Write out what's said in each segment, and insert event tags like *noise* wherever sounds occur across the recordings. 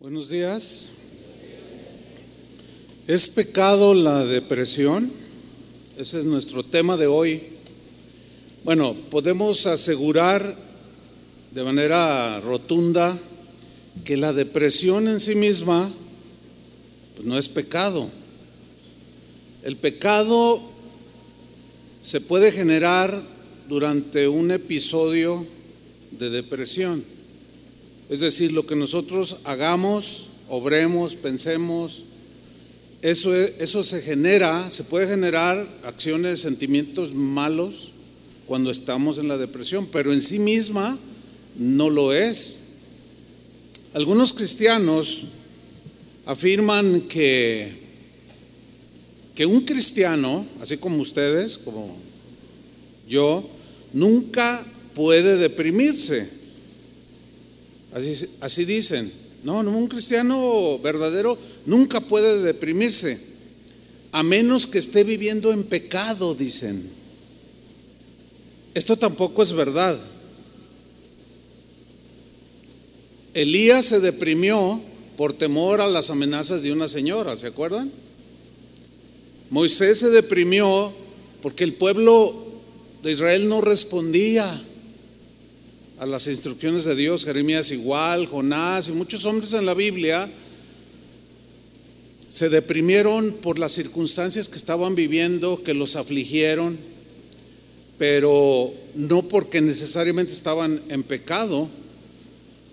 Buenos días. ¿Es pecado la depresión? Ese es nuestro tema de hoy. Bueno, podemos asegurar de manera rotunda que la depresión en sí misma pues, no es pecado. El pecado se puede generar durante un episodio de depresión. Es decir, lo que nosotros hagamos, obremos, pensemos, eso, eso se genera, se puede generar acciones, sentimientos malos cuando estamos en la depresión, pero en sí misma no lo es. Algunos cristianos afirman que, que un cristiano, así como ustedes, como yo, nunca puede deprimirse. Así, dicen. No, no, un cristiano verdadero nunca puede deprimirse, a menos que esté viviendo en pecado, dicen. Esto tampoco es verdad. Elías se deprimió por temor a las amenazas de una señora, ¿se acuerdan? Moisés se deprimió porque el pueblo de Israel no respondía a las instrucciones de Dios, Jeremías igual, Jonás y muchos hombres en la Biblia se deprimieron por las circunstancias que estaban viviendo, que los afligieron, pero no porque necesariamente estaban en pecado.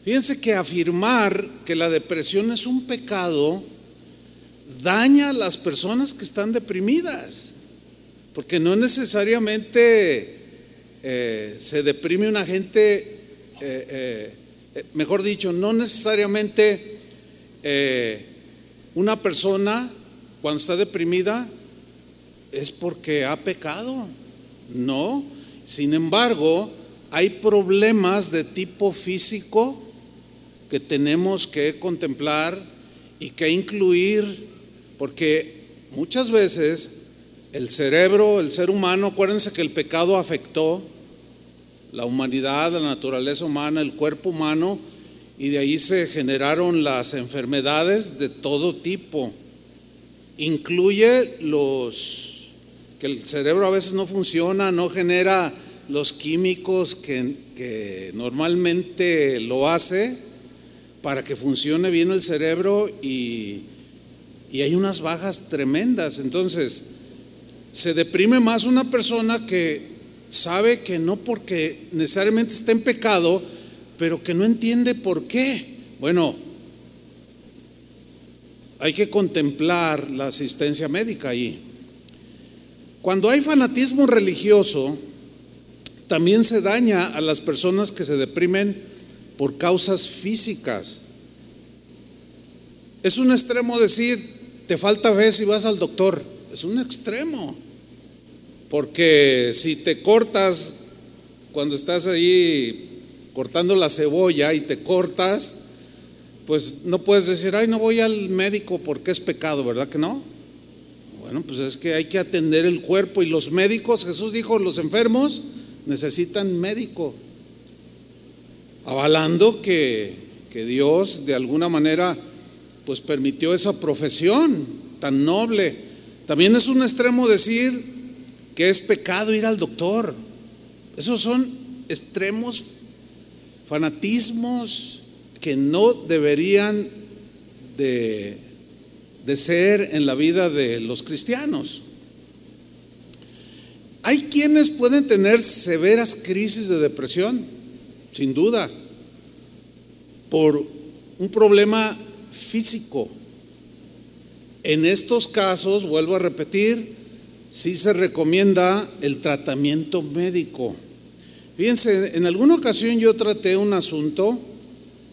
Fíjense que afirmar que la depresión es un pecado daña a las personas que están deprimidas, porque no necesariamente eh, se deprime una gente eh, eh, mejor dicho, no necesariamente eh, una persona cuando está deprimida es porque ha pecado. No. Sin embargo, hay problemas de tipo físico que tenemos que contemplar y que incluir, porque muchas veces el cerebro, el ser humano, acuérdense que el pecado afectó la humanidad, la naturaleza humana, el cuerpo humano, y de ahí se generaron las enfermedades de todo tipo. Incluye los que el cerebro a veces no funciona, no genera los químicos que, normalmente lo hace para que funcione bien el cerebro y, y hay unas bajas tremendas. Entonces, se deprime más una persona que sabe que no porque necesariamente está en pecado, pero que no entiende por qué. Bueno, hay que contemplar la asistencia médica ahí. Cuando hay fanatismo religioso, también se daña a las personas que se deprimen por causas físicas. Es un extremo decir, te falta fe si vas al doctor. Es un extremo. Porque si te cortas cuando estás ahí cortando la cebolla y te cortas, pues no puedes decir, ay, no voy al médico porque es pecado, ¿verdad que no? Bueno, pues es que hay que atender el cuerpo y los médicos, Jesús dijo, los enfermos necesitan médico, avalando que, que Dios de alguna manera pues permitió esa profesión tan noble. También es un extremo decir, que es pecado ir al doctor. Esos son extremos fanatismos que no deberían de, de ser en la vida de los cristianos. Hay quienes pueden tener severas crisis de depresión, sin duda, por un problema físico. En estos casos, vuelvo a repetir, sí se recomienda el tratamiento médico. Fíjense, en alguna ocasión yo traté un asunto,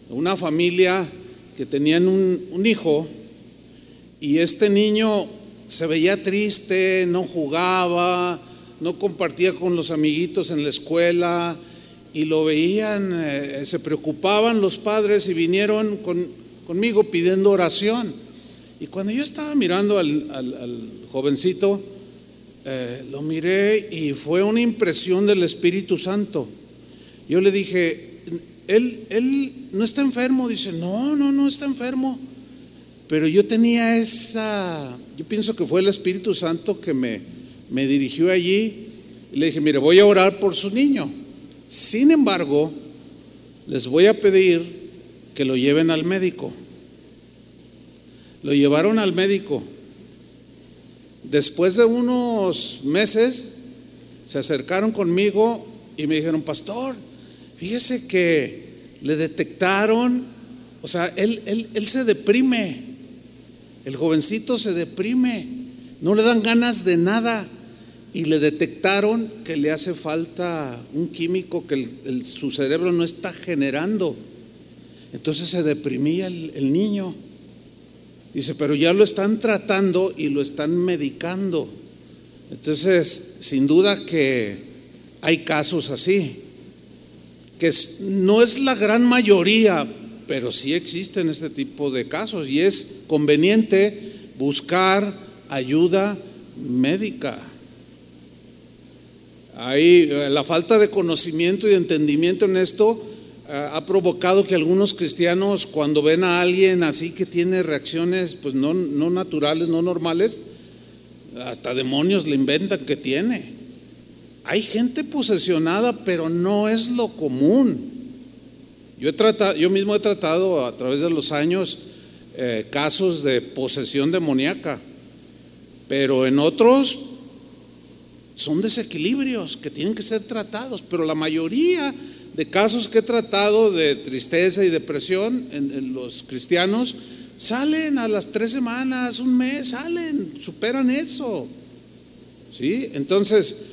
una familia que tenían un, hijo y este niño se veía triste, no jugaba, no compartía con los amiguitos en la escuela y lo veían, eh, se preocupaban los padres y vinieron conmigo pidiendo oración. Y cuando yo estaba mirando al jovencito, eh, lo miré y fue una impresión del Espíritu Santo. Yo le dije, él, él no está enfermo, dice, no, no, no está enfermo. Pero yo tenía esa, yo pienso que fue el Espíritu Santo que me, me dirigió allí y le dije, mire, voy a orar por su niño. Sin embargo, les voy a pedir que lo lleven al médico. Lo llevaron al médico. Después de unos meses, se acercaron conmigo y me dijeron, pastor, fíjese que le detectaron, o sea, él, él, él se deprime, el jovencito se deprime, no le dan ganas de nada y le detectaron que le hace falta un químico que su cerebro no está generando. Entonces se deprimía el, el, niño. Dice, pero ya lo están tratando y lo están medicando. Entonces, sin duda que hay casos así, que no es la gran mayoría, pero sí existen este tipo de casos y es conveniente buscar ayuda médica. Ahí eh, la falta de conocimiento y entendimiento en esto ha provocado que algunos cristianos cuando ven a alguien así que tiene reacciones pues no, no naturales, no normales, hasta demonios le inventan que tiene. Hay gente posesionada, pero no es lo común. Yo, he tratado, yo mismo he tratado a través de los años eh, casos de posesión demoníaca, pero en otros son desequilibrios que tienen que ser tratados, pero la mayoría de casos que he tratado de tristeza y depresión en, los cristianos salen a las tres semanas, un mes, salen, superan eso. ¿Sí? Entonces,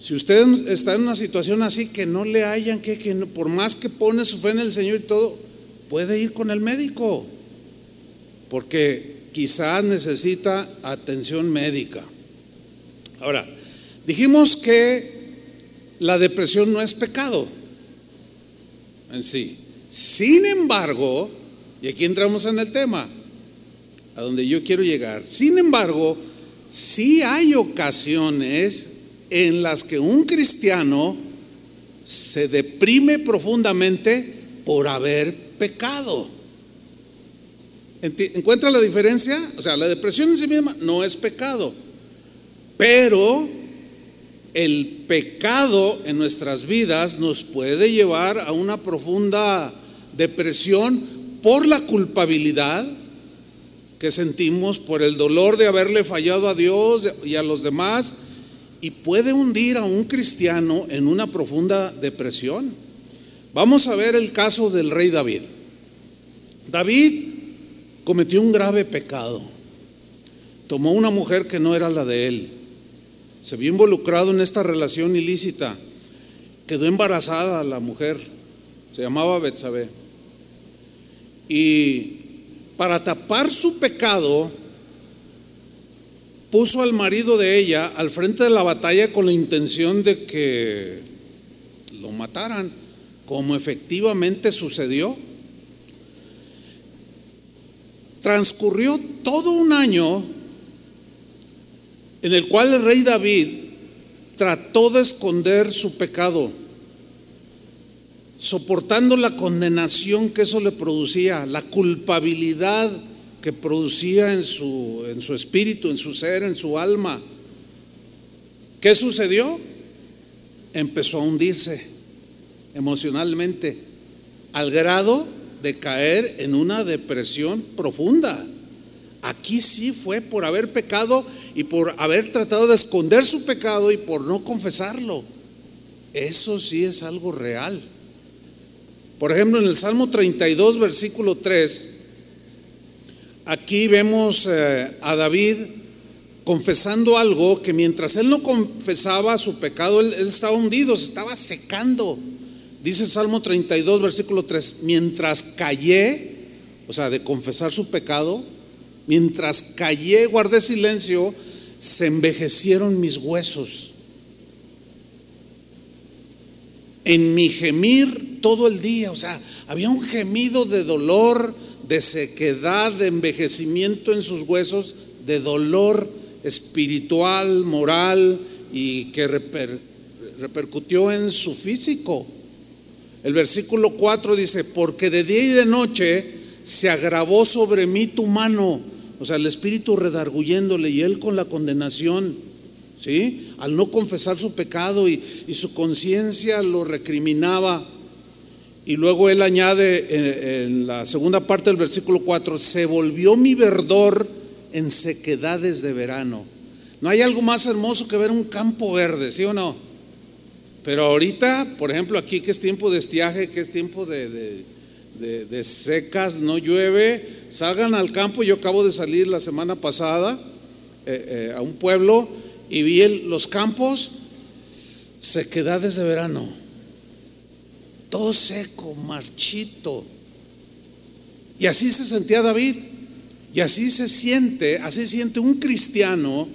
si usted está en una situación así que no le hayan que, que por más que pone su fe en el Señor y todo, puede ir con el médico, porque quizás necesita atención médica. Ahora, dijimos que la depresión no es pecado en sí. Sin embargo, y aquí entramos en el tema, a donde yo quiero llegar, sin embargo, sí hay ocasiones en las que un cristiano se deprime profundamente por haber pecado. ¿Encuentra la diferencia? O sea, la depresión en sí misma no es pecado. Pero el pecado en nuestras vidas nos puede llevar a una profunda depresión por la culpabilidad que sentimos, por el dolor de haberle fallado a Dios y a los demás, y puede hundir a un cristiano en una profunda depresión. Vamos a ver el caso del rey David. David cometió un grave pecado. Tomó una mujer que no era la de él se vio involucrado en esta relación ilícita. Quedó embarazada la mujer, se llamaba Betsabé. Y para tapar su pecado, puso al marido de ella al frente de la batalla con la intención de que lo mataran, como efectivamente sucedió. Transcurrió todo un año en el cual el rey David trató de esconder su pecado, soportando la condenación que eso le producía, la culpabilidad que producía en su, en su espíritu, en su ser, en su alma. ¿Qué sucedió? Empezó a hundirse emocionalmente al grado de caer en una depresión profunda. Aquí sí fue por haber pecado y por haber tratado de esconder su pecado y por no confesarlo. Eso sí es algo real. Por ejemplo, en el Salmo 32, versículo 3, aquí vemos eh, a David confesando algo que mientras él no confesaba su pecado, él, él estaba hundido, se estaba secando. Dice el Salmo 32, versículo 3, mientras callé, o sea, de confesar su pecado, Mientras callé, guardé silencio, se envejecieron mis huesos. En mi gemir todo el día, o sea, había un gemido de dolor, de sequedad, de envejecimiento en sus huesos, de dolor espiritual, moral y que repercutió en su físico. El versículo 4 dice, porque de día y de noche se agravó sobre mí tu mano. O sea, el Espíritu redarguyéndole y él con la condenación, ¿sí? Al no confesar su pecado y, y su conciencia lo recriminaba. Y luego él añade en, la segunda parte del versículo 4, se volvió mi verdor en sequedades de verano. No hay algo más hermoso que ver un campo verde, ¿sí o no? Pero ahorita, por ejemplo, aquí que es tiempo de estiaje, que es tiempo de, de, secas, no llueve, salgan al campo. Yo acabo de salir la semana pasada eh, eh, a un pueblo y vi los campos, sequedades de verano, todo seco, marchito. Y así se sentía David. Y así se siente, así siente un cristiano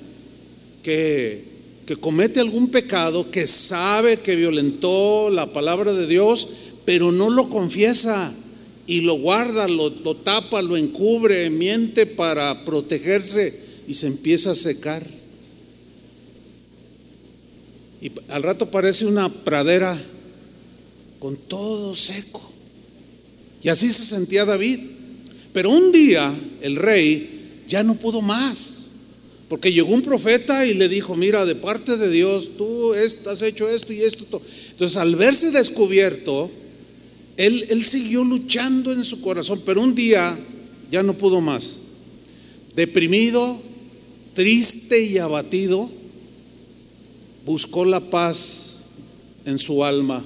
que que comete algún pecado, que sabe que violentó la palabra de Dios, pero no lo confiesa y lo guarda, lo, tapa, lo encubre, miente para protegerse y se empieza a secar. Y al rato parece una pradera con todo seco. Y así se sentía David. Pero un día el rey ya no pudo más. Porque llegó un profeta y le dijo, mira, de parte de Dios, tú has hecho esto y esto. Entonces, al verse descubierto, él, siguió luchando en su corazón, pero un día ya no pudo más. Deprimido, triste y abatido, buscó la paz en su alma.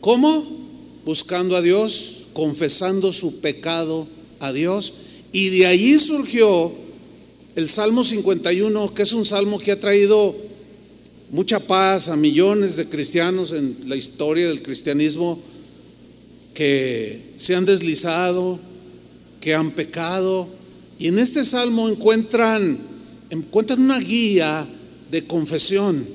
¿Cómo? Buscando a Dios, confesando su pecado a Dios. Y de ahí surgió el Salmo 51, que es un salmo que ha traído mucha paz a millones de cristianos en la historia del cristianismo que se han deslizado, que han pecado. Y en este salmo encuentran, encuentran una guía de confesión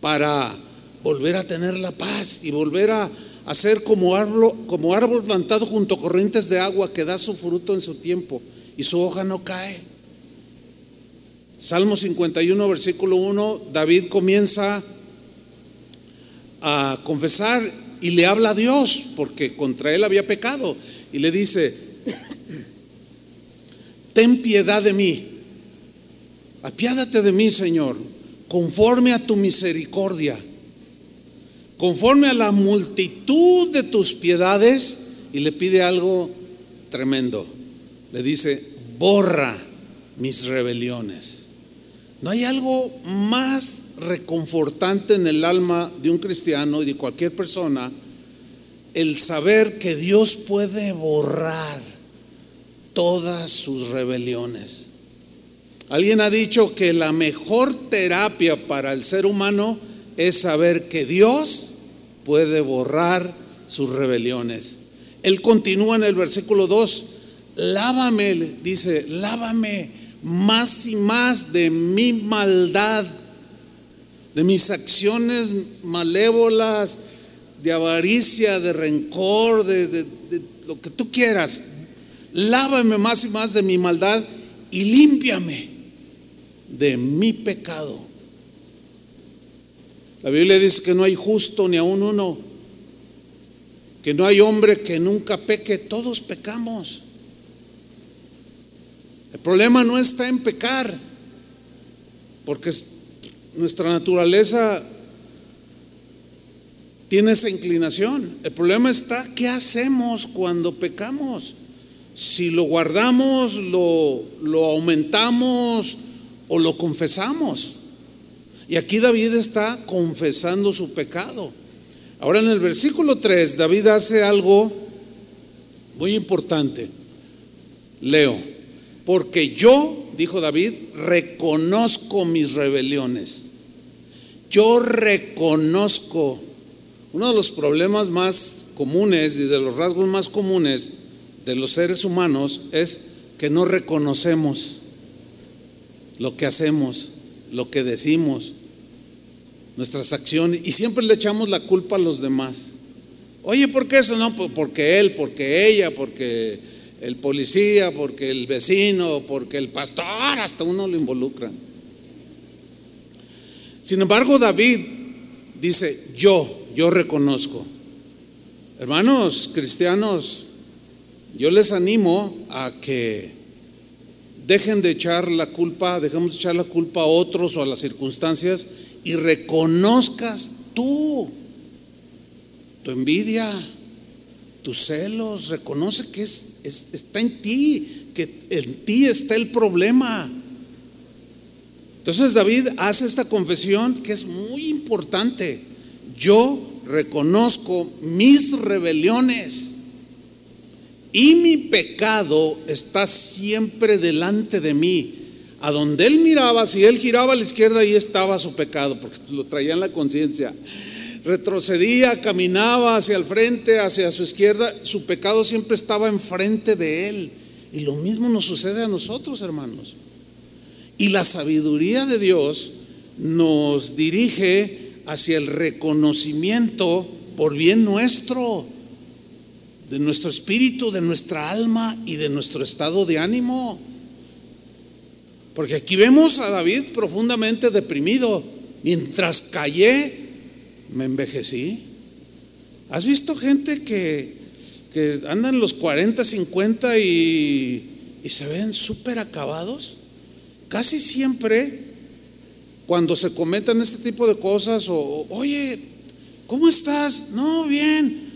para volver a tener la paz y volver a, ser como árbol, como árbol plantado junto a corrientes de agua que da su fruto en su tiempo y su hoja no cae. Salmo 51, versículo 1, David comienza a confesar y le habla a Dios porque contra él había pecado. Y le dice, ten piedad de mí, apiádate de mí, Señor, conforme a tu misericordia, conforme a la multitud de tus piedades, y le pide algo tremendo. Le dice, borra mis rebeliones. No hay algo más reconfortante en el alma de un cristiano y de cualquier persona el saber que Dios puede borrar todas sus rebeliones. Alguien ha dicho que la mejor terapia para el ser humano es saber que Dios puede borrar sus rebeliones. Él continúa en el versículo 2, lávame, dice, lávame más y más de mi maldad, de mis acciones malévolas, de avaricia, de rencor, de, lo que tú quieras. Lávame más y más de mi maldad y límpiame de mi pecado. La Biblia dice que no hay justo ni aún uno, que no hay hombre que nunca peque, todos pecamos. El problema no está en pecar, porque nuestra naturaleza tiene esa inclinación. El problema está, ¿qué hacemos cuando pecamos? Si lo guardamos, lo, lo aumentamos o lo confesamos. Y aquí David está confesando su pecado. Ahora en el versículo 3, David hace algo muy importante. Leo. Porque yo, dijo David, reconozco mis rebeliones. Yo reconozco. Uno de los problemas más comunes y de los rasgos más comunes de los seres humanos es que no reconocemos lo que hacemos, lo que decimos, nuestras acciones y siempre le echamos la culpa a los demás. Oye, ¿por qué eso? No, porque él, porque ella, porque el policía, porque el vecino, porque el pastor, hasta uno lo involucra. Sin embargo, David dice, yo, yo reconozco. Hermanos cristianos, yo les animo a que dejen de echar la culpa, dejemos de echar la culpa a otros o a las circunstancias y reconozcas tú tu envidia, tus celos, reconoce que es, está en ti, que en ti está el problema. Entonces David hace esta confesión que es muy importante. Yo reconozco mis rebeliones y mi pecado está siempre delante de mí. A donde él miraba, si él giraba a la izquierda, ahí estaba su pecado, porque lo traía en la conciencia. Retrocedía, caminaba hacia el frente, hacia su izquierda, su pecado siempre estaba enfrente de él. Y lo mismo nos sucede a nosotros, hermanos. Y la sabiduría de Dios nos dirige hacia el reconocimiento por bien nuestro, de nuestro espíritu, de nuestra alma y de nuestro estado de ánimo. Porque aquí vemos a David profundamente deprimido. Mientras callé, me envejecí. ¿Has visto gente que, que andan los 40, 50 y, y se ven súper acabados? Casi siempre, cuando se comentan este tipo de cosas, o, oye, ¿cómo estás? No, bien.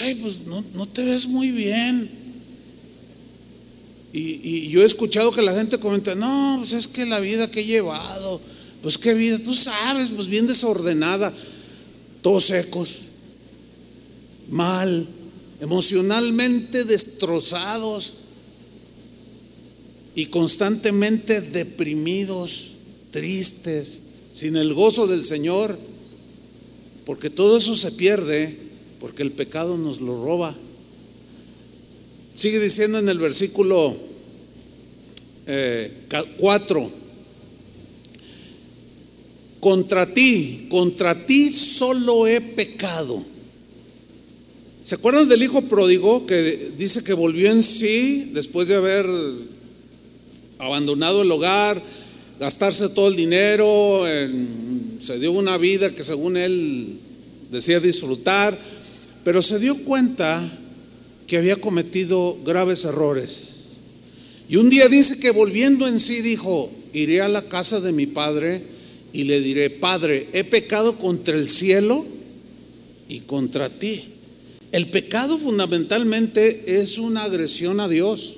Ay, pues no, te ves muy bien. Y, y, yo he escuchado que la gente comenta, no, pues es que la vida que he llevado, pues qué vida, tú sabes, pues bien desordenada, todos secos, mal, emocionalmente destrozados y constantemente deprimidos, tristes, sin el gozo del Señor, porque todo eso se pierde porque el pecado nos lo roba. Sigue diciendo en el versículo 4, eh, contra ti, contra ti solo he pecado. ¿Se acuerdan del hijo pródigo que dice que volvió en sí después de haber abandonado el hogar, gastarse todo el dinero, se dio una vida que según él decía disfrutar, pero se dio cuenta que había cometido graves errores. Y un día dice que volviendo en sí dijo, iré a la casa de mi padre y le diré, Padre, he pecado contra el cielo y contra ti. El pecado fundamentalmente es una agresión a Dios.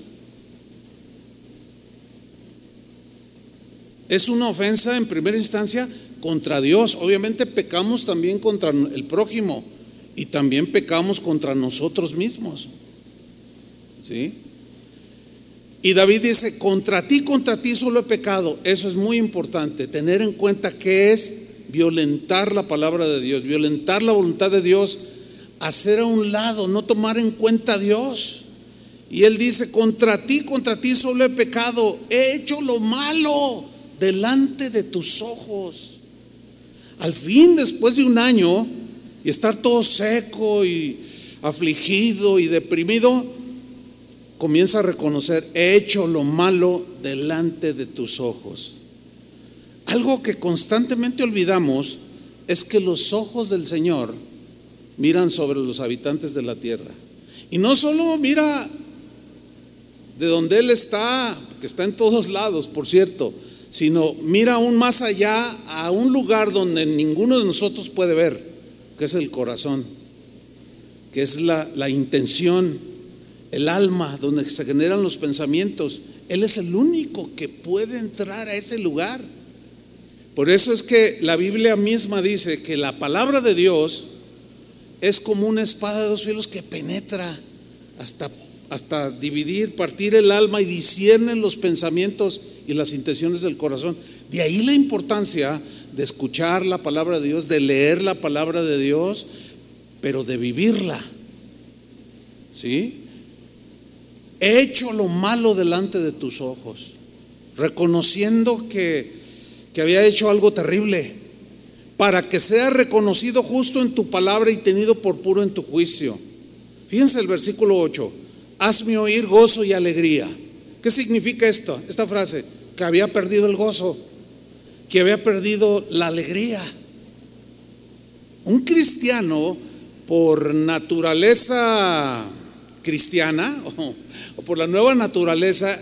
Es una ofensa en primera instancia contra Dios. Obviamente pecamos también contra el prójimo y también pecamos contra nosotros mismos. ¿Sí? Y David dice, contra ti, contra ti solo he pecado. Eso es muy importante, tener en cuenta que es violentar la palabra de Dios, violentar la voluntad de Dios, hacer a un lado, no tomar en cuenta a Dios. Y él dice, contra ti, contra ti solo he pecado, he hecho lo malo delante de tus ojos. Al fin, después de un año y estar todo seco y afligido y deprimido, comienza a reconocer, he hecho lo malo delante de tus ojos. Algo que constantemente olvidamos es que los ojos del Señor miran sobre los habitantes de la tierra. Y no solo mira de donde Él está, que está en todos lados, por cierto, sino mira aún más allá a un lugar donde ninguno de nosotros puede ver, que es el corazón, que es la, la intención, el alma, donde se generan los pensamientos. Él es el único que puede entrar a ese lugar. Por eso es que la Biblia misma dice que la palabra de Dios es como una espada de dos filos que penetra hasta, hasta dividir, partir el alma y discierne los pensamientos y las intenciones del corazón. De ahí la importancia de escuchar la palabra de Dios, de leer la palabra de Dios, pero de vivirla. ¿Sí? He hecho lo malo delante de tus ojos, reconociendo que, que había hecho algo terrible, para que sea reconocido justo en tu palabra y tenido por puro en tu juicio. Fíjense el versículo 8, hazme oír gozo y alegría. ¿Qué significa esto? Esta frase, que había perdido el gozo, que había perdido la alegría. Un cristiano por naturaleza cristiana *laughs* o, por la nueva naturaleza,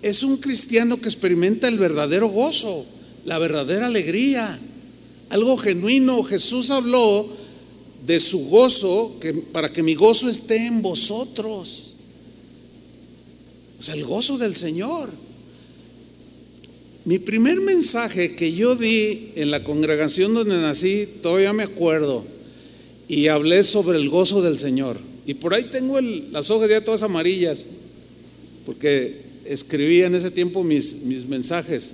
es un cristiano que experimenta el verdadero gozo, la verdadera alegría, algo genuino. Jesús habló de su gozo, que, para que mi gozo esté en vosotros. O sea, el gozo del Señor. Mi primer mensaje que yo di en la congregación donde nací, todavía me acuerdo, y hablé sobre el gozo del Señor. Y por ahí tengo las hojas ya todas amarillas, porque escribí en ese tiempo mis, mis mensajes.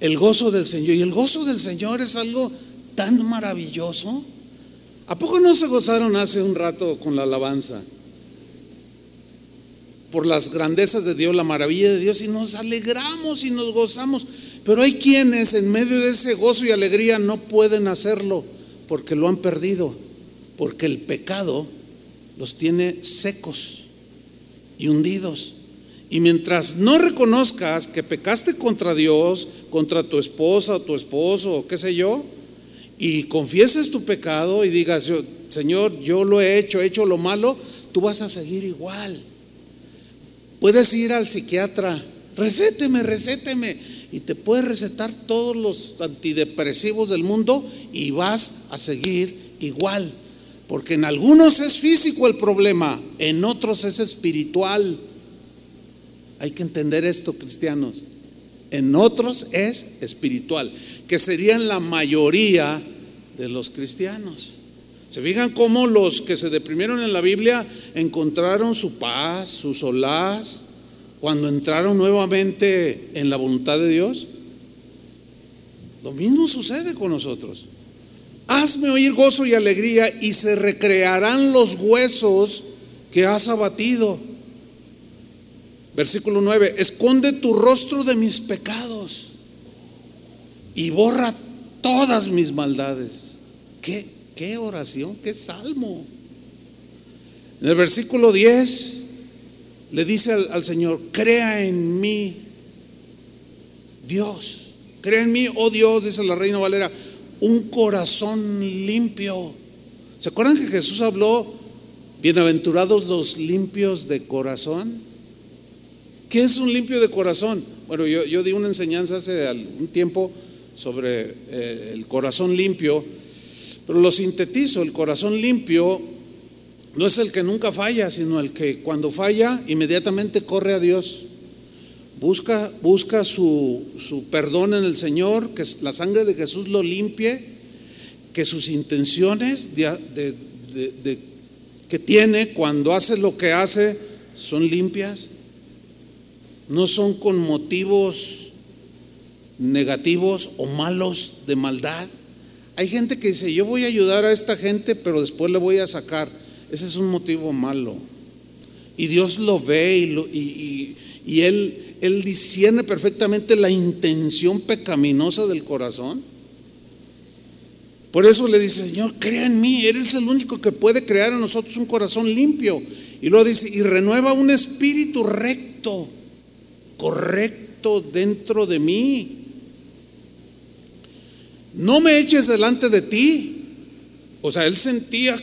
El gozo del Señor. Y el gozo del Señor es algo tan maravilloso. ¿A poco no se gozaron hace un rato con la alabanza? Por las grandezas de Dios, la maravilla de Dios, y nos alegramos y nos gozamos. Pero hay quienes en medio de ese gozo y alegría no pueden hacerlo porque lo han perdido, porque el pecado los tiene secos y hundidos. Y mientras no reconozcas que pecaste contra Dios, contra tu esposa o tu esposo o qué sé yo, y confieses tu pecado y digas, Señor, yo lo he hecho, he hecho lo malo, tú vas a seguir igual. Puedes ir al psiquiatra, recéteme, recéteme, y te puedes recetar todos los antidepresivos del mundo y vas a seguir igual. Porque en algunos es físico el problema, en otros es espiritual. Hay que entender esto, cristianos. En otros es espiritual, que serían la mayoría de los cristianos. ¿Se fijan cómo los que se deprimieron en la Biblia encontraron su paz, su solaz, cuando entraron nuevamente en la voluntad de Dios? Lo mismo sucede con nosotros. Hazme oír gozo y alegría y se recrearán los huesos que has abatido. Versículo 9, esconde tu rostro de mis pecados y borra todas mis maldades. ¿Qué, qué oración, qué salmo? En el versículo 10 le dice al, Señor, crea en mí, Dios, crea en mí, oh Dios, dice la reina Valera, un corazón limpio. ¿Se acuerdan que Jesús habló, bienaventurados los limpios de corazón? ¿Qué es un limpio de corazón? Bueno, yo, di una enseñanza hace algún tiempo sobre eh, el corazón limpio, pero lo sintetizo, el corazón limpio no es el que nunca falla, sino el que cuando falla inmediatamente corre a Dios. Busca, busca su, su perdón en el Señor, que la sangre de Jesús lo limpie, que sus intenciones que tiene cuando hace lo que hace son limpias no son con motivos negativos o malos de maldad. Hay gente que dice, yo voy a ayudar a esta gente, pero después le voy a sacar. Ese es un motivo malo. Y Dios lo ve y, y, él, él perfectamente la intención pecaminosa del corazón. Por eso le dice, Señor, crea en mí, eres el único que puede crear en nosotros un corazón limpio. Y luego dice, y renueva un espíritu recto correcto dentro de mí. No me eches delante de ti. O sea, él sentía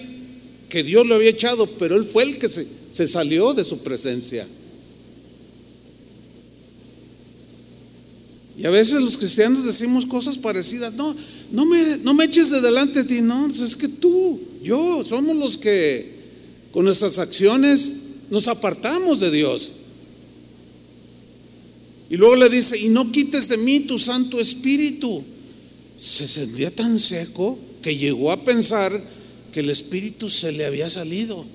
que Dios lo había echado, pero él fue el que se, se salió de su presencia. Y a veces los cristianos decimos cosas parecidas. No, no me, no me eches de delante de ti. No, pues es que tú, yo, somos los que con nuestras acciones nos apartamos de Dios. Y luego le dice, y no quites de mí tu Santo Espíritu. Se sentía tan seco que llegó a pensar que el Espíritu se le había salido.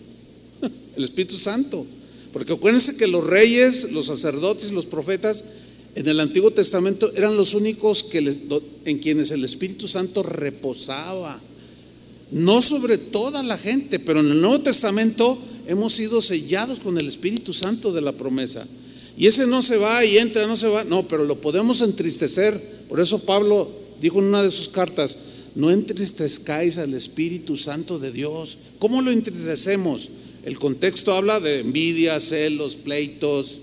*laughs* El Espíritu Santo. Porque acuérdense que los reyes, los sacerdotes, los profetas en el Antiguo Testamento eran los únicos que en quienes el Espíritu Santo reposaba. No sobre toda la gente, pero en el Nuevo Testamento hemos sido sellados con el Espíritu Santo de la promesa. Y ese no se va y entra, no se va. No, pero lo podemos entristecer. Por eso Pablo dijo en una de sus cartas, no entristezcáis al Espíritu Santo de Dios. ¿Cómo lo entristecemos? El contexto habla de envidia, celos, pleitos,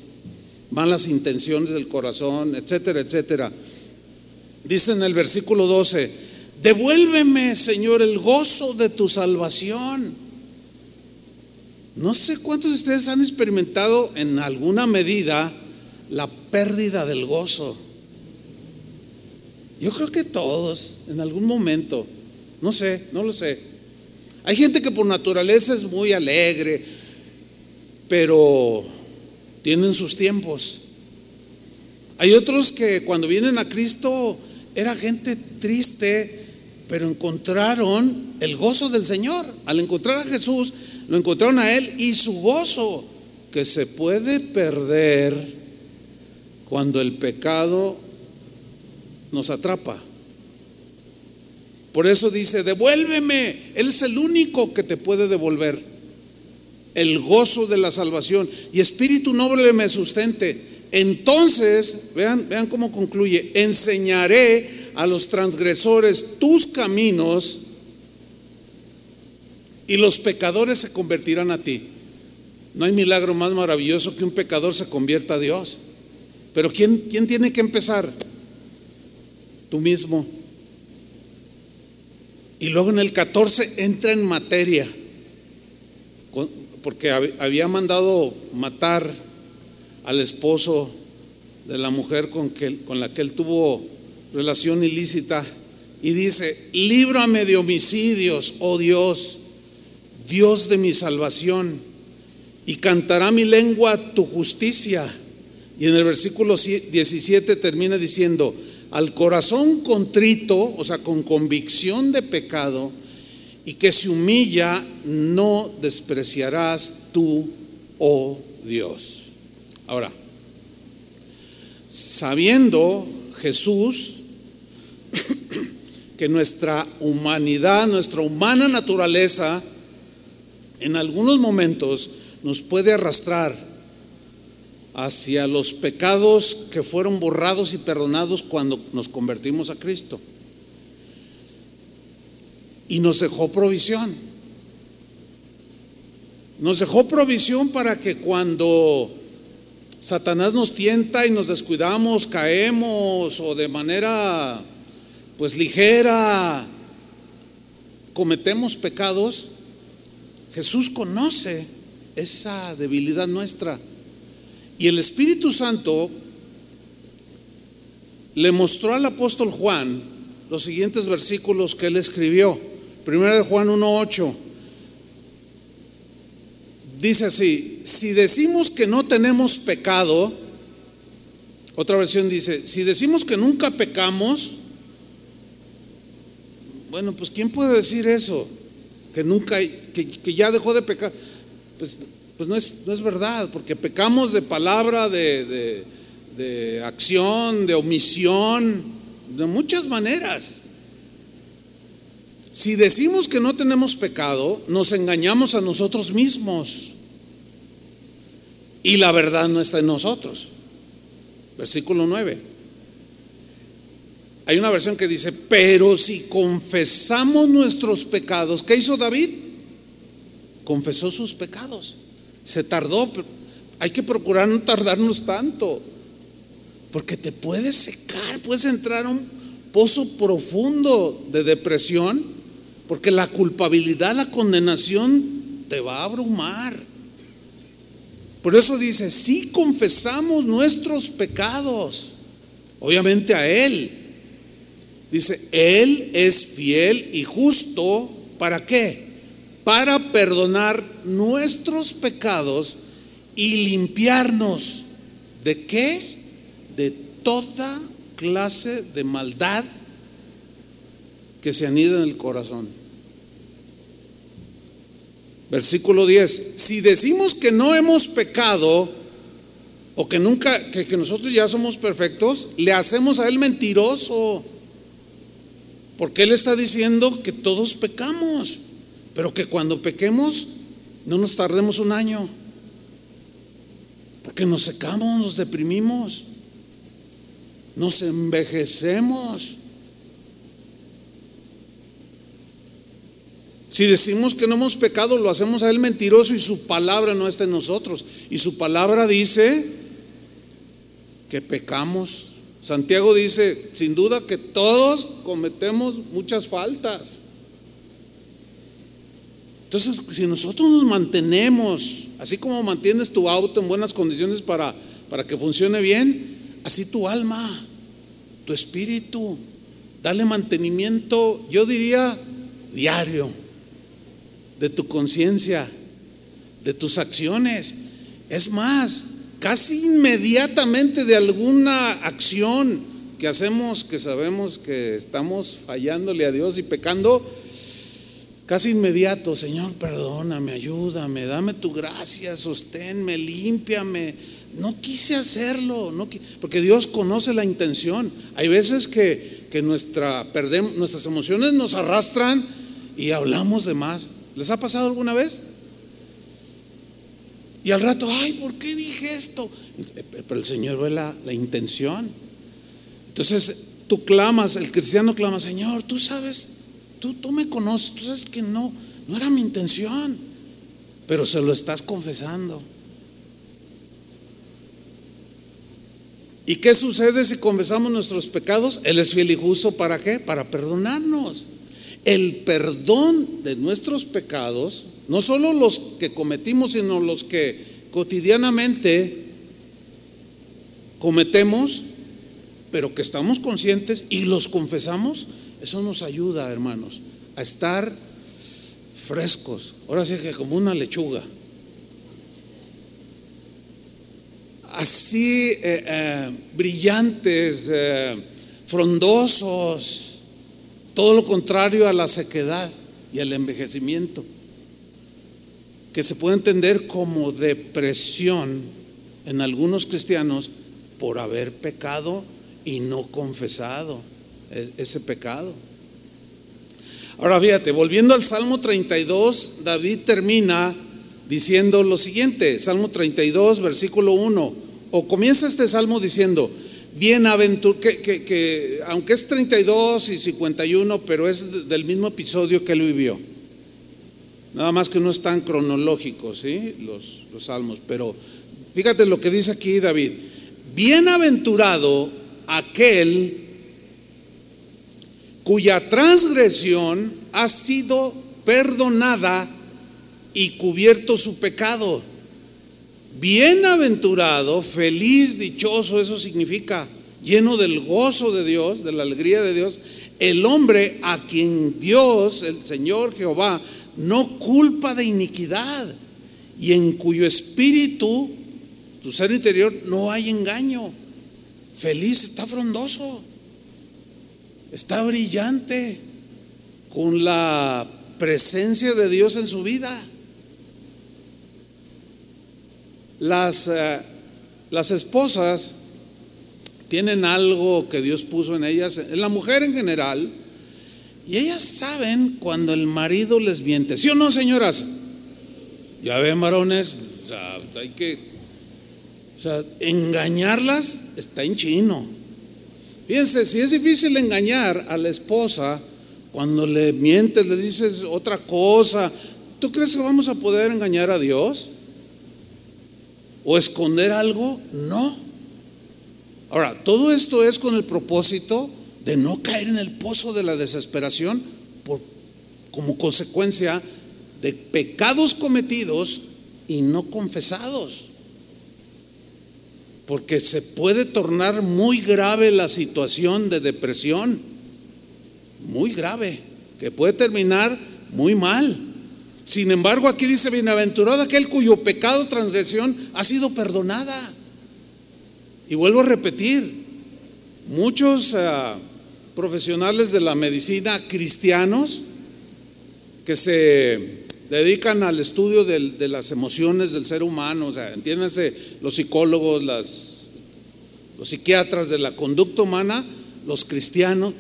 malas intenciones del corazón, etcétera, etcétera. Dice en el versículo 12, Devuélveme, Señor, el gozo de tu salvación. No sé cuántos de ustedes han experimentado en alguna medida la pérdida del gozo. Yo creo que todos, en algún momento. No sé, no lo sé. Hay gente que por naturaleza es muy alegre, pero tienen sus tiempos. Hay otros que cuando vienen a Cristo era gente triste, pero encontraron el gozo del Señor. Al encontrar a Jesús, lo encontraron a Él y su gozo, que se puede perder cuando el pecado nos atrapa. Por eso dice, devuélveme. Él es el único que te puede devolver el gozo de la salvación. Y espíritu noble me sustente. Entonces, vean, vean cómo concluye, enseñaré a los transgresores tus caminos y los pecadores se convertirán a ti. No hay milagro más maravilloso que un pecador se convierta a Dios. Pero ¿quién, quién tiene que empezar? Tú mismo. Y luego en el 14 entra en materia, porque había mandado matar al esposo de la mujer con, que, con la que él tuvo relación ilícita. Y dice, líbrame de homicidios, oh Dios, Dios de mi salvación, y cantará mi lengua tu justicia. Y en el versículo 17 termina diciendo, al corazón contrito, o sea, con convicción de pecado, y que se humilla, no despreciarás tú, oh Dios. Ahora, sabiendo Jesús *coughs* que nuestra humanidad, nuestra humana naturaleza, en algunos momentos nos puede arrastrar hacia los pecados que fueron borrados y perdonados cuando nos convertimos a Cristo. Y nos dejó provisión. Nos dejó provisión para que cuando Satanás nos tienta y nos descuidamos, caemos o de manera pues ligera cometemos pecados, Jesús conoce esa debilidad nuestra y el Espíritu Santo le mostró al apóstol Juan los siguientes versículos que él escribió. Primero de Juan 1.8. Dice así, si decimos que no tenemos pecado, otra versión dice, si decimos que nunca pecamos, bueno, pues ¿quién puede decir eso? Que nunca, que, ya dejó de pecar. Pues pues no es, no es verdad, porque pecamos de palabra, de, de acción, de omisión, de muchas maneras. Si decimos que no tenemos pecado, nos engañamos a nosotros mismos. Y la verdad no está en nosotros. Versículo 9. Hay una versión que dice, pero si confesamos nuestros pecados, ¿qué hizo David? Confesó sus pecados. Se tardó, hay que procurar no tardarnos tanto, porque te puedes secar, puedes entrar a un pozo profundo de depresión, porque la culpabilidad, la condenación te va a abrumar. Por eso dice, si confesamos nuestros pecados, obviamente a Él, dice, Él es fiel y justo, ¿para qué? Para perdonar nuestros pecados y limpiarnos de qué? De toda clase de maldad que se anida en el corazón. Versículo 10. Si decimos que no hemos pecado o que nunca, que, que nosotros ya somos perfectos, le hacemos a él mentiroso. Porque él está diciendo que todos pecamos. Pero que cuando pequemos no nos tardemos un año. Porque nos secamos, nos deprimimos, nos envejecemos. Si decimos que no hemos pecado, lo hacemos a Él mentiroso y su palabra no está en nosotros. Y su palabra dice que pecamos Santiago dice, sin duda que todos cometemos muchas faltas. Entonces, si nosotros nos mantenemos, así como mantienes tu auto en buenas condiciones para, para que funcione bien, así tu alma, tu espíritu, dale mantenimiento, yo diría, diario, de tu conciencia, de tus acciones. Es más, casi inmediatamente de alguna acción que hacemos, que sabemos que estamos fallándole a Dios y pecando, casi inmediato, Señor, perdóname, ayúdame, dame tu gracia, sosténme, límpiame. No quise hacerlo, porque Dios conoce la intención. Hay veces que, que nuestra, perdemos, nuestras emociones nos arrastran y hablamos de más. ¿Les ha pasado alguna vez? Y al rato, ay, ¿por qué dije esto? Pero el Señor ve la, la intención. Entonces, tú clamas, el cristiano clama, Señor, tú sabes, tú, tú me conoces, tú sabes que no, no era mi intención, pero se lo estás confesando. ¿Y qué sucede si confesamos nuestros pecados? Él es fiel y justo para qué? Para perdonarnos. El perdón de nuestros pecados no solo los que cometimos, sino los que cotidianamente cometemos, pero que estamos conscientes y los confesamos, eso nos ayuda, hermanos, a estar frescos. Ahora sí que como una lechuga. Así eh, eh, brillantes, eh, frondosos, todo lo contrario a la sequedad y al envejecimiento que se puede entender como depresión en algunos cristianos por haber pecado y no confesado ese pecado. Ahora fíjate, volviendo al Salmo 32, David termina diciendo lo siguiente, Salmo 32, versículo 1, o comienza este salmo diciendo, bienaventurado, que, que, que, aunque es 32 y 51, pero es del mismo episodio que él vivió. Nada más que no están cronológicos, ¿sí? Los, los salmos. Pero fíjate lo que dice aquí David. Bienaventurado aquel cuya transgresión ha sido perdonada y cubierto su pecado. Bienaventurado, feliz, dichoso, eso significa lleno del gozo de Dios, de la alegría de Dios, el hombre a quien Dios, el Señor Jehová, no culpa de iniquidad y en cuyo espíritu, tu ser interior, no hay engaño. Feliz, está frondoso, está brillante con la presencia de Dios en su vida. Las, eh, las esposas tienen algo que Dios puso en ellas, en la mujer en general, y ellas saben cuando el marido les miente. ¿Sí o no, señoras? Ya ven, varones, o sea, hay que. O sea, engañarlas está en chino. Fíjense, si es difícil engañar a la esposa cuando le mientes, le dices otra cosa, ¿tú crees que vamos a poder engañar a Dios? ¿O esconder algo? No. Ahora, todo esto es con el propósito de no caer en el pozo de la desesperación por, como consecuencia de pecados cometidos y no confesados. Porque se puede tornar muy grave la situación de depresión, muy grave, que puede terminar muy mal. Sin embargo, aquí dice, bienaventurado aquel cuyo pecado, transgresión ha sido perdonada. Y vuelvo a repetir, muchos... Uh, profesionales de la medicina cristianos que se dedican al estudio de, las emociones del ser humano, o sea, entiéndanse, los psicólogos, las, los psiquiatras de la conducta humana, los cristianos,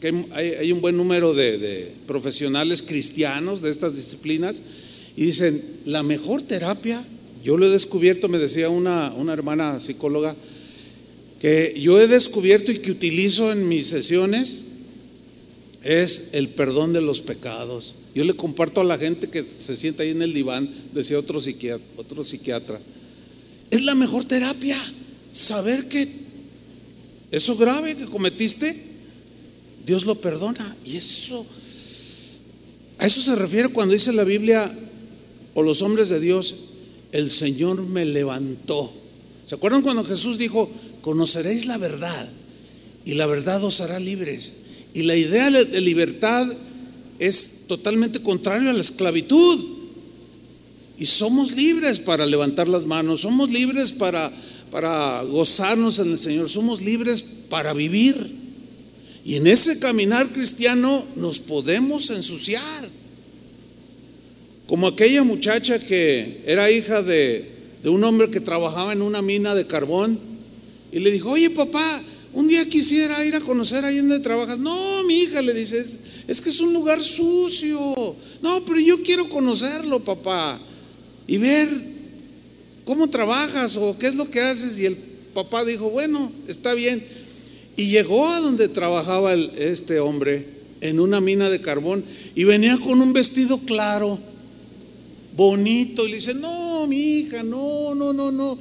que hay, un buen número de, profesionales cristianos de estas disciplinas, y dicen, la mejor terapia, yo lo he descubierto, me decía una, una hermana psicóloga, que yo he descubierto y que utilizo en mis sesiones es el perdón de los pecados. Yo le comparto a la gente que se sienta ahí en el diván, decía otro psiquiatra. Es la mejor terapia, saber que Eso grave que cometiste, Dios lo perdona. Y eso, a eso se refiere cuando dice la Biblia o los hombres de Dios, el Señor me levantó. ¿Se acuerdan cuando Jesús dijo, conoceréis la verdad y la verdad os hará libres? Y la idea de libertad es totalmente contrario a la esclavitud. Y somos libres para levantar las manos, somos libres para, para gozarnos en el Señor, somos libres para vivir. Y en ese caminar cristiano nos podemos ensuciar. Como aquella muchacha que era hija de, de un hombre que trabajaba en una mina de carbón y le dijo, oye papá, un día quisiera ir a conocer ahí donde trabajas. No, mi hija le dice, que es un lugar sucio. No, pero yo quiero conocerlo, papá, y ver cómo trabajas o qué es lo que haces. Y el papá dijo, bueno, está bien. Y llegó a donde trabajaba este hombre, en una mina de carbón, y venía con un vestido claro bonito. Y le dice, no, mi hija, no, no, no, no,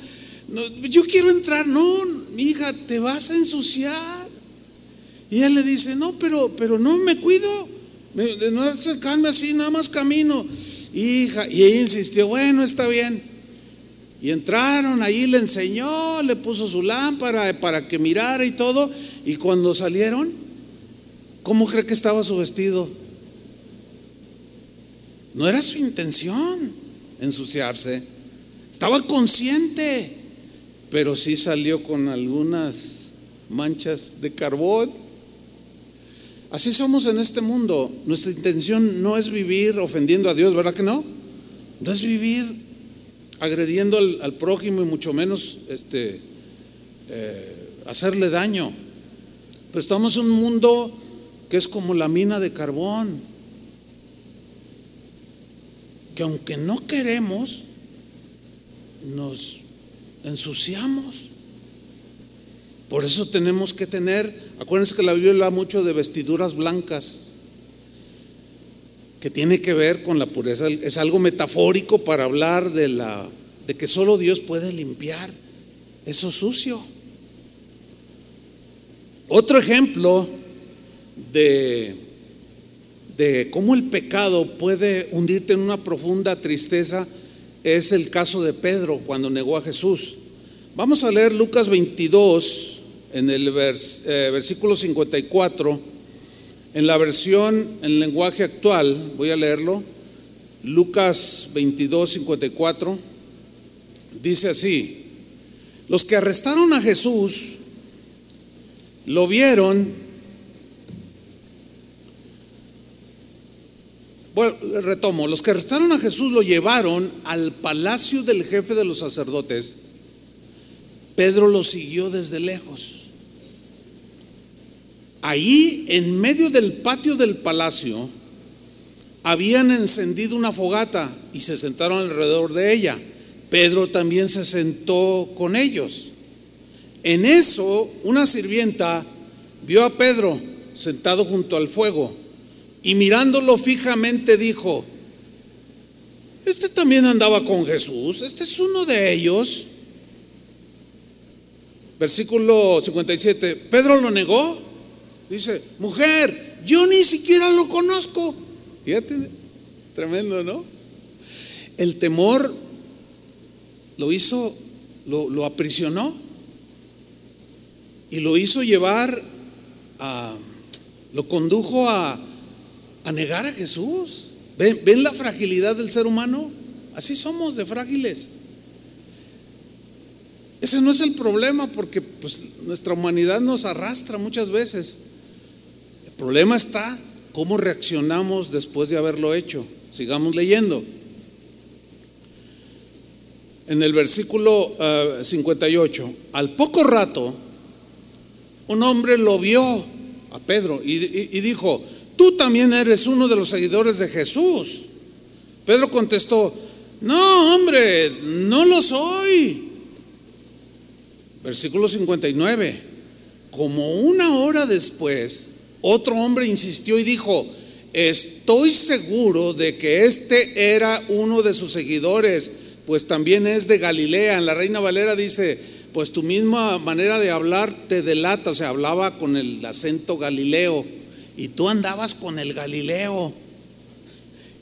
Yo quiero entrar, no, mi hija, te vas a ensuciar. Y él le dice, no, pero, pero no me cuido, de no acercarme así, nada más camino. Hija, y ella insistió, bueno, está bien. Y entraron, ahí le enseñó, le puso su lámpara para que mirara y todo. Y cuando salieron, ¿cómo cree que estaba su vestido? No era su intención ensuciarse. Estaba consciente, pero sí salió con algunas manchas de carbón. Así somos en este mundo. Nuestra intención no es vivir ofendiendo a Dios, ¿verdad que no? No es vivir agrediendo al, prójimo y mucho menos este, eh, hacerle daño. Pero estamos en un mundo que es como la mina de carbón que aunque no queremos, nos ensuciamos. Por eso tenemos que tener, acuérdense que la Biblia habla mucho de vestiduras blancas, que tiene que ver con la pureza, es algo metafórico para hablar de la de que solo Dios puede limpiar eso sucio. Otro ejemplo de de cómo el pecado puede hundirte en una profunda tristeza es el caso de Pedro cuando negó a Jesús. Vamos a leer Lucas 22 en el eh, versículo 54, en la versión en lenguaje actual, voy a leerlo, Lucas 22, 54, dice así, los que arrestaron a Jesús lo vieron Bueno, retomo, los que arrestaron a Jesús lo llevaron al palacio del jefe de los sacerdotes. Pedro lo siguió desde lejos. Ahí, en medio del patio del palacio, habían encendido una fogata y se sentaron alrededor de ella. Pedro también se sentó con ellos. En eso, una sirvienta vio a Pedro sentado junto al fuego y mirándolo fijamente dijo, este también andaba con Jesús, este es uno de ellos. Versículo 57, Pedro lo negó, dice, mujer, yo ni siquiera lo conozco. Fíjate, tremendo, ¿no? El temor lo hizo, lo, lo aprisionó y lo hizo llevar a, lo condujo a, a negar a Jesús. ¿Ven, la fragilidad del ser humano? Así somos de frágiles. Ese no es el problema porque pues, nuestra humanidad nos arrastra muchas veces. El problema está cómo reaccionamos después de haberlo hecho. Sigamos leyendo. En el versículo 58, eh, al poco rato, un hombre lo vio a Pedro y dijo, tú también eres uno de los seguidores de Jesús. Pedro contestó, no, hombre, no lo soy. Versículo 59. Como una hora después, otro hombre insistió y dijo, estoy seguro de que este era uno de sus seguidores, pues también es de Galilea. En la Reina Valera dice, pues tu misma manera de hablar te delata, o sea, hablaba con el acento galileo y tú andabas con el galileo.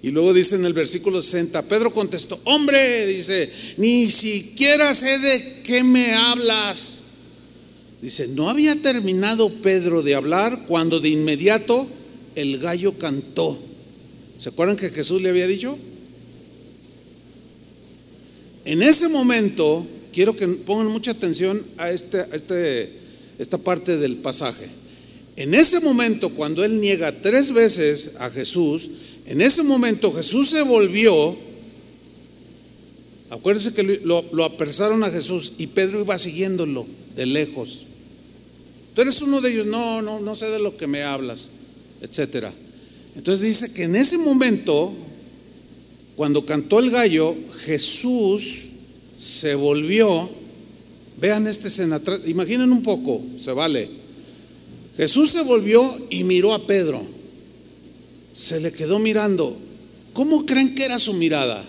Y luego dice en el versículo 60, Pedro contestó, hombre, dice, ni siquiera sé de qué me hablas. Dice, no había terminado Pedro de hablar cuando de inmediato el gallo cantó. ¿Se acuerdan que Jesús le había dicho? En ese momento, quiero que pongan mucha atención a, este, este, esta parte del pasaje. En ese momento, cuando él niega tres veces a Jesús, en ese momento Jesús se volvió, acuérdense que lo apresaron a Jesús y Pedro iba siguiéndolo de lejos. Tú eres uno de ellos, no, no, no sé de lo que me hablas, etcétera. Entonces dice que en ese momento, cuando cantó el gallo, Jesús se volvió, vean esta escena, imaginen un poco, se vale. Jesús se volvió y miró a Pedro, se le quedó mirando. ¿Cómo creen que era su mirada?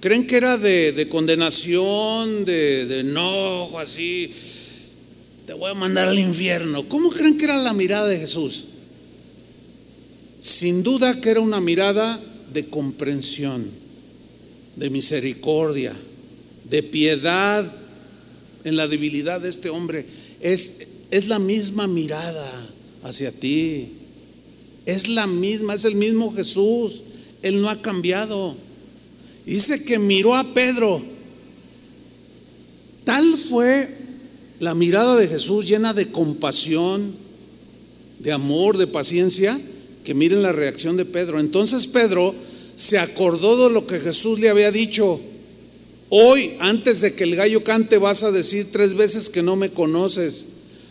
¿Creen que era de, condenación, de, de enojo, así? Te voy a mandar al infierno. ¿Cómo creen que era la mirada de Jesús? Sin duda que era una mirada de comprensión, de misericordia, de piedad en la debilidad de este hombre. Es, es la misma mirada hacia ti. Es la misma, es el mismo Jesús. Él no ha cambiado. Dice que miró a Pedro. Tal fue la mirada de Jesús llena de compasión, de amor, de paciencia, que miren la reacción de Pedro. Entonces Pedro se acordó de lo que Jesús le había dicho. Hoy, antes de que el gallo cante, vas a decir tres veces que no me conoces.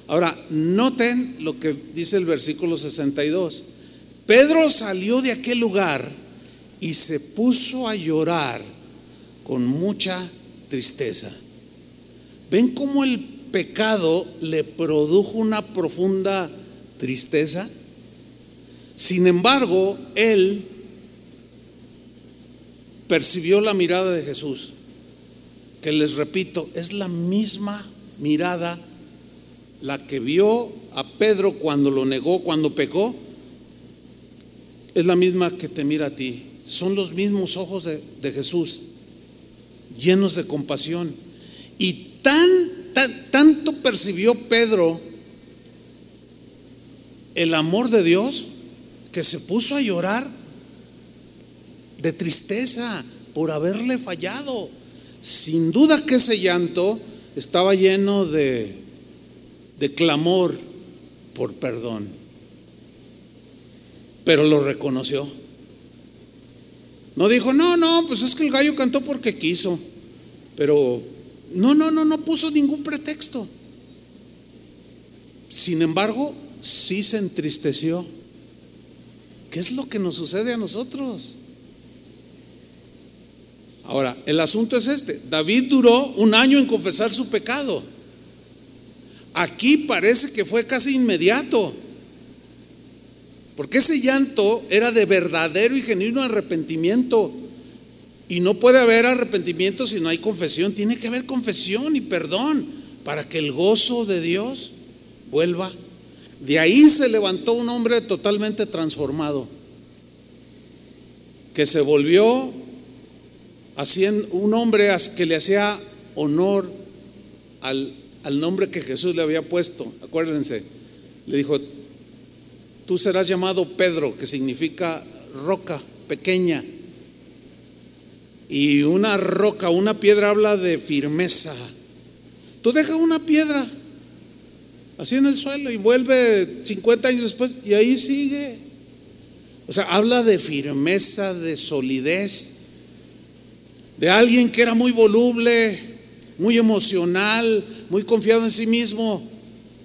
Ahora, noten lo que dice el versículo 62. Pedro salió de aquel lugar y se puso a llorar con mucha tristeza. ¿Ven cómo el pecado le produjo una profunda tristeza? Sin embargo, él percibió la mirada de Jesús, que les repito, es la misma mirada la que vio a Pedro cuando lo negó, cuando pecó, es la misma que te mira a ti. Son los mismos ojos de, de Jesús, llenos de compasión. Y tan, tan, tanto percibió Pedro el amor de Dios que se puso a llorar de tristeza por haberle fallado. Sin duda que ese llanto estaba lleno de, de clamor por perdón. Pero lo reconoció. No dijo, no, no, pues es que el gallo cantó porque quiso. Pero no, no, no, no puso ningún pretexto. Sin embargo, sí se entristeció ¿Qué es lo que nos sucede a nosotros? Ahora, el asunto es este. David duró un año en confesar su pecado. Aquí parece que fue casi inmediato. Porque ese llanto era de verdadero y genuino arrepentimiento. Y no puede haber arrepentimiento si no hay confesión. Tiene que haber confesión y perdón para que el gozo de Dios vuelva de ahí se levantó un hombre totalmente transformado, que se volvió haciendo un hombre que le hacía honor al, al nombre que Jesús le había puesto. Acuérdense, le dijo, tú serás llamado Pedro, que significa roca pequeña. Y una roca, una piedra habla de firmeza. Tú deja una piedra así en el suelo y vuelve 50 años después y ahí sigue. O sea, habla de firmeza, de solidez, de alguien que era muy voluble, muy emocional, muy confiado en sí mismo,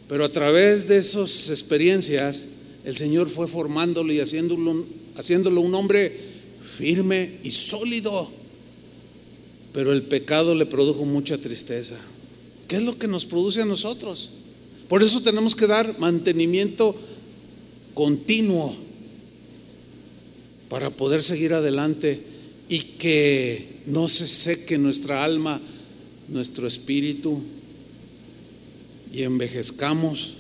pero a través de esas experiencias el Señor fue formándolo y haciéndolo, haciéndolo un hombre firme y sólido. Pero el pecado le produjo mucha tristeza. ¿Qué es lo que nos produce a nosotros? Por eso tenemos que dar mantenimiento continuo para poder seguir adelante y que no se seque nuestra alma nuestro espíritu y envejezcamos.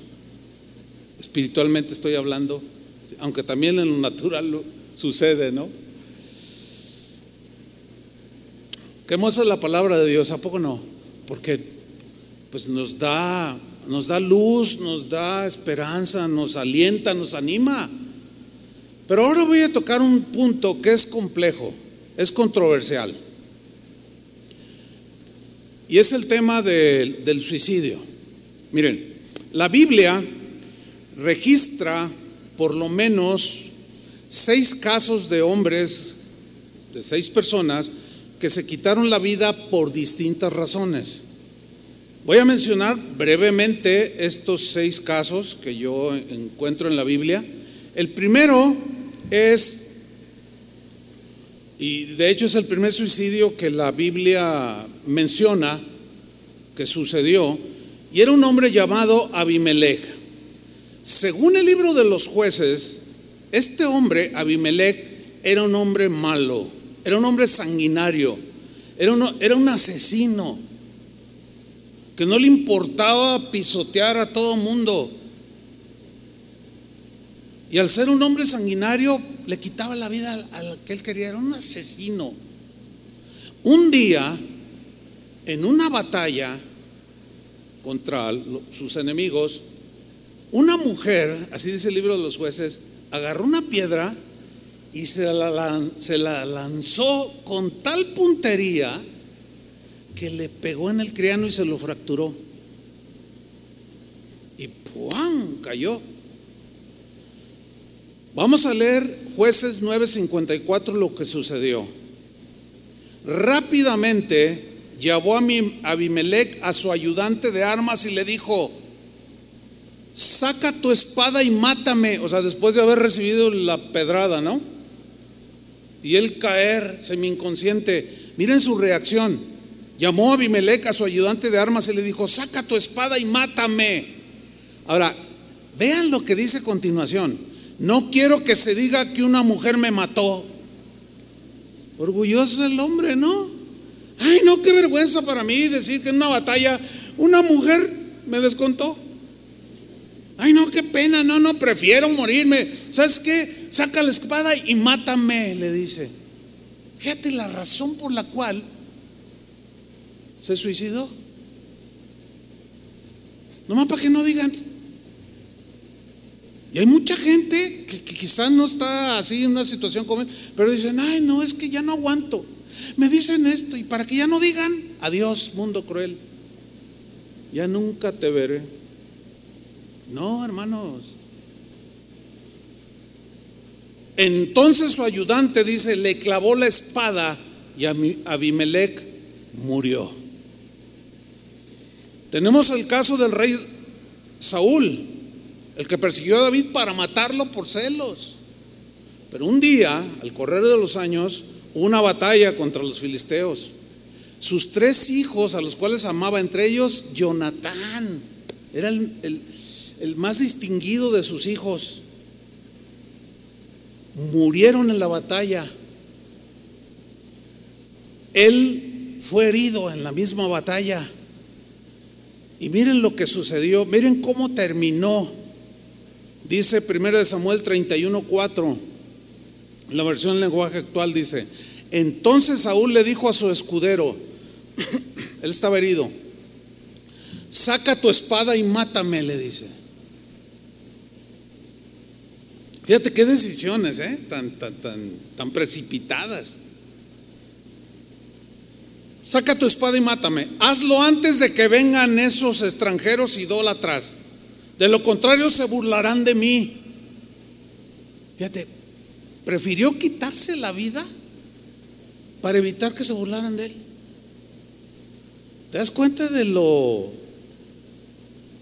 Espiritualmente estoy hablando, aunque también en lo natural sucede, ¿no? Qué hermosa la palabra de Dios, ¿a poco no? Porque pues nos da, nos da luz, nos da esperanza, nos alienta, nos anima. Pero ahora voy a tocar un punto que es complejo, es controversial. Y es el tema del suicidio. Miren, la Biblia registra por lo menos seis casos de hombres, de seis personas, que se quitaron la vida por distintas razones. Voy a mencionar brevemente estos seis casos que yo encuentro en la Biblia. El primero es, y de hecho es el primer suicidio que la Biblia menciona que sucedió, y era un hombre llamado Abimelech. Según el libro de los jueces, este hombre, Abimelech, era un hombre malo, era un hombre sanguinario, era, era un asesino, que no le importaba pisotear a todo mundo. Y al ser un hombre sanguinario, le quitaba la vida al que él quería, era un asesino. Un día, en una batalla, contra sus enemigos, una mujer, así dice el libro de los jueces, agarró una piedra y se la, se la lanzó con tal puntería que le pegó en el criano y se lo fracturó. Y ¡puam! cayó. Vamos a leer jueces 9:54 lo que sucedió. Rápidamente llevó a Abimelech a su ayudante de armas y le dijo, saca tu espada y mátame, o sea, después de haber recibido la pedrada, ¿no? Y él caer semi inconsciente. Miren su reacción. Llamó a Abimelech a su ayudante de armas y le dijo, saca tu espada y mátame. Ahora, vean lo que dice a continuación. No quiero que se diga que una mujer me mató. Orgulloso el hombre, ¿no? Ay, no, qué vergüenza para mí decir que en una batalla una mujer me descontó. Ay, no, qué pena, no, no, prefiero morirme. ¿Sabes qué? Saca la espada y mátame, le dice. Fíjate la razón por la cual se suicidó. Nomás para que no digan. Y hay mucha gente que, quizás no está así en una situación como pero dicen, ay, no, es que ya no aguanto me dicen esto y para que ya no digan, adiós mundo cruel, ya nunca te veré. No, hermanos. Entonces su ayudante dice, le clavó la espada y Abimelech murió. Tenemos el caso del rey Saúl, el que persiguió a David para matarlo por celos. Pero un día, al correr de los años, una batalla contra los filisteos. Sus tres hijos, a los cuales amaba, entre ellos Jonatán, era el, el más distinguido de sus hijos, murieron en la batalla. Él fue herido en la misma batalla. Y miren lo que sucedió, miren cómo terminó. Dice 1 Samuel 31, 4. La versión en lenguaje actual dice, entonces Saúl le dijo a su escudero, *clears throat* él estaba herido, saca tu espada y mátame, le dice. Fíjate qué decisiones, ¿eh? tan, tan, tan, precipitadas. Saca tu espada y mátame. Hazlo antes de que vengan esos extranjeros idólatras. De lo contrario se burlarán de mí. Fíjate, prefirió quitarse la vida para evitar que se burlaran de él. ¿Te das cuenta de lo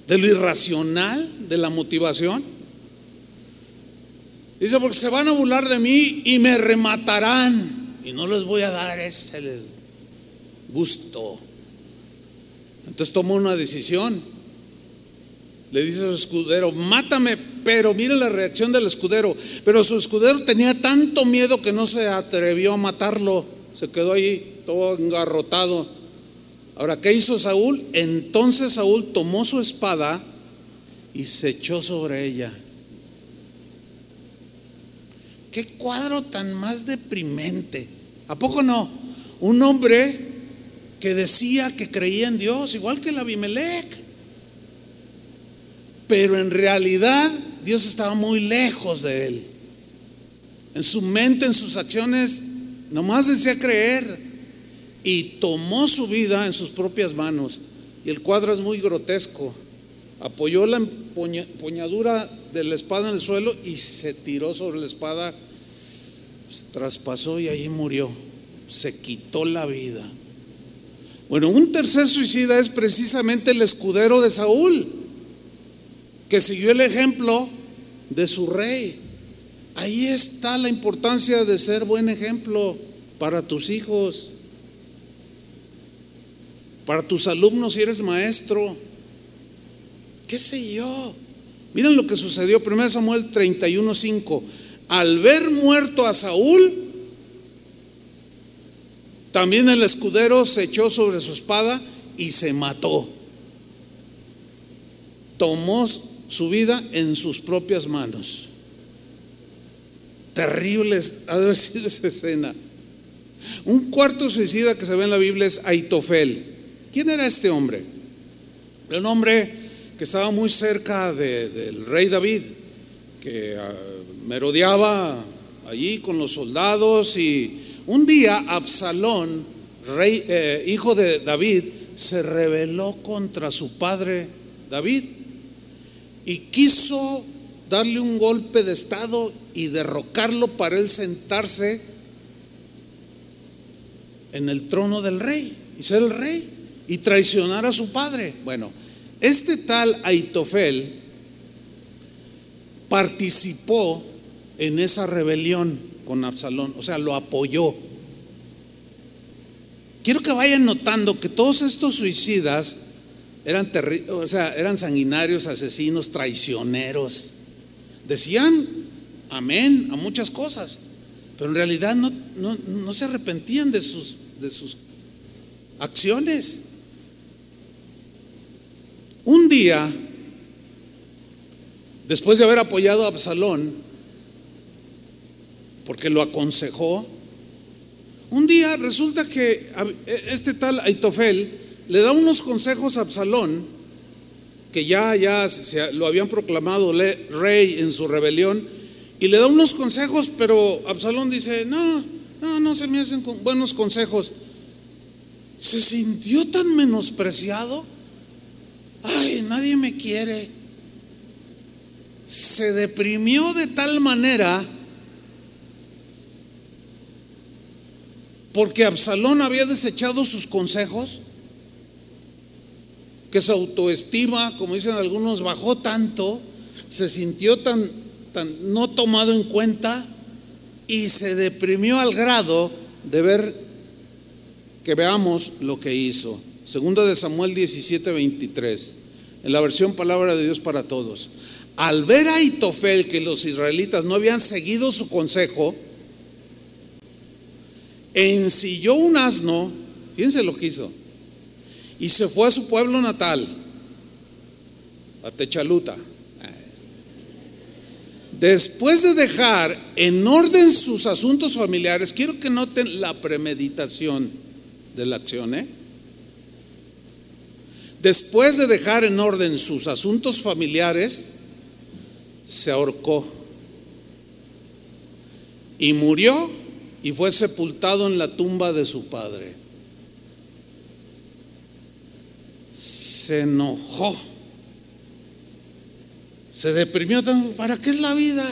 de lo irracional de la motivación? Dice, porque se van a burlar de mí y me rematarán y no les voy a dar ese gusto. Entonces tomó una decisión. Le dice a su escudero, mátame, pero mire la reacción del escudero. Pero su escudero tenía tanto miedo que no se atrevió a matarlo. Se quedó ahí todo engarrotado. Ahora, ¿qué hizo Saúl? Entonces Saúl tomó su espada y se echó sobre ella. ¿Qué cuadro tan más deprimente? ¿A poco no? Un hombre que decía que creía en Dios, igual que el Abimelech. Pero en realidad Dios estaba muy lejos de él. En su mente, en sus acciones, nomás decía creer y tomó su vida en sus propias manos. Y el cuadro es muy grotesco. Apoyó la empuñadura de la espada en el suelo y se tiró sobre la espada, traspasó y ahí murió. Se quitó la vida. Bueno, un tercer suicida es precisamente el escudero de Saúl, que siguió el ejemplo de su rey. Ahí está la importancia de ser buen ejemplo para tus hijos, para tus alumnos si eres maestro, qué sé yo. Miren lo que sucedió, 1 Samuel 31:5. Al ver muerto a Saúl, también el escudero se echó sobre su espada y se mató. Tomó su vida en sus propias manos. Terribles ha de sido esa escena. Un cuarto suicida que se ve en la Biblia es Aitofel. ¿Quién era este hombre? Era un hombre que estaba muy cerca del rey David, que ah, merodeaba allí con los soldados y un día Absalón, rey, eh, hijo de David, se rebeló contra su padre David y quiso darle un golpe de estado y derrocarlo para él sentarse en el trono del rey y ser el rey y traicionar a su padre. Bueno, este tal Aitofel participó en esa rebelión con Absalón, o sea, lo apoyó. Quiero que vayan notando que todos estos suicidas eran, o sea, eran sanguinarios, asesinos, traicioneros. Decían amén a muchas cosas, pero en realidad no, no, se arrepentían de sus, de sus acciones. Un día, después de haber apoyado a Absalón, porque lo aconsejó. Un día resulta que este tal Aitofel le da unos consejos a Absalón, que ya, ya lo habían proclamado rey en su rebelión, y le da unos consejos, pero Absalón dice, no, no, no se me hacen buenos consejos. Se sintió tan menospreciado. Ay, nadie me quiere. Se deprimió de tal manera porque Absalón había desechado sus consejos, que su autoestima, como dicen algunos, bajó tanto, se sintió tan, tan no tomado en cuenta y se deprimió al grado de ver que veamos lo que hizo. Segundo de Samuel 17, 23, en la versión Palabra de Dios para Todos. Al ver a Itofel que los israelitas no habían seguido su consejo, ensilló un asno, fíjense lo que hizo, y se fue a su pueblo natal, a Techaluta. Después de dejar en orden sus asuntos familiares, quiero que noten la premeditación de la acción. ¿eh? Después de dejar en orden sus asuntos familiares, se ahorcó y murió y fue sepultado en la tumba de su padre. Se enojó. Se deprimió. ¿Para qué es la vida?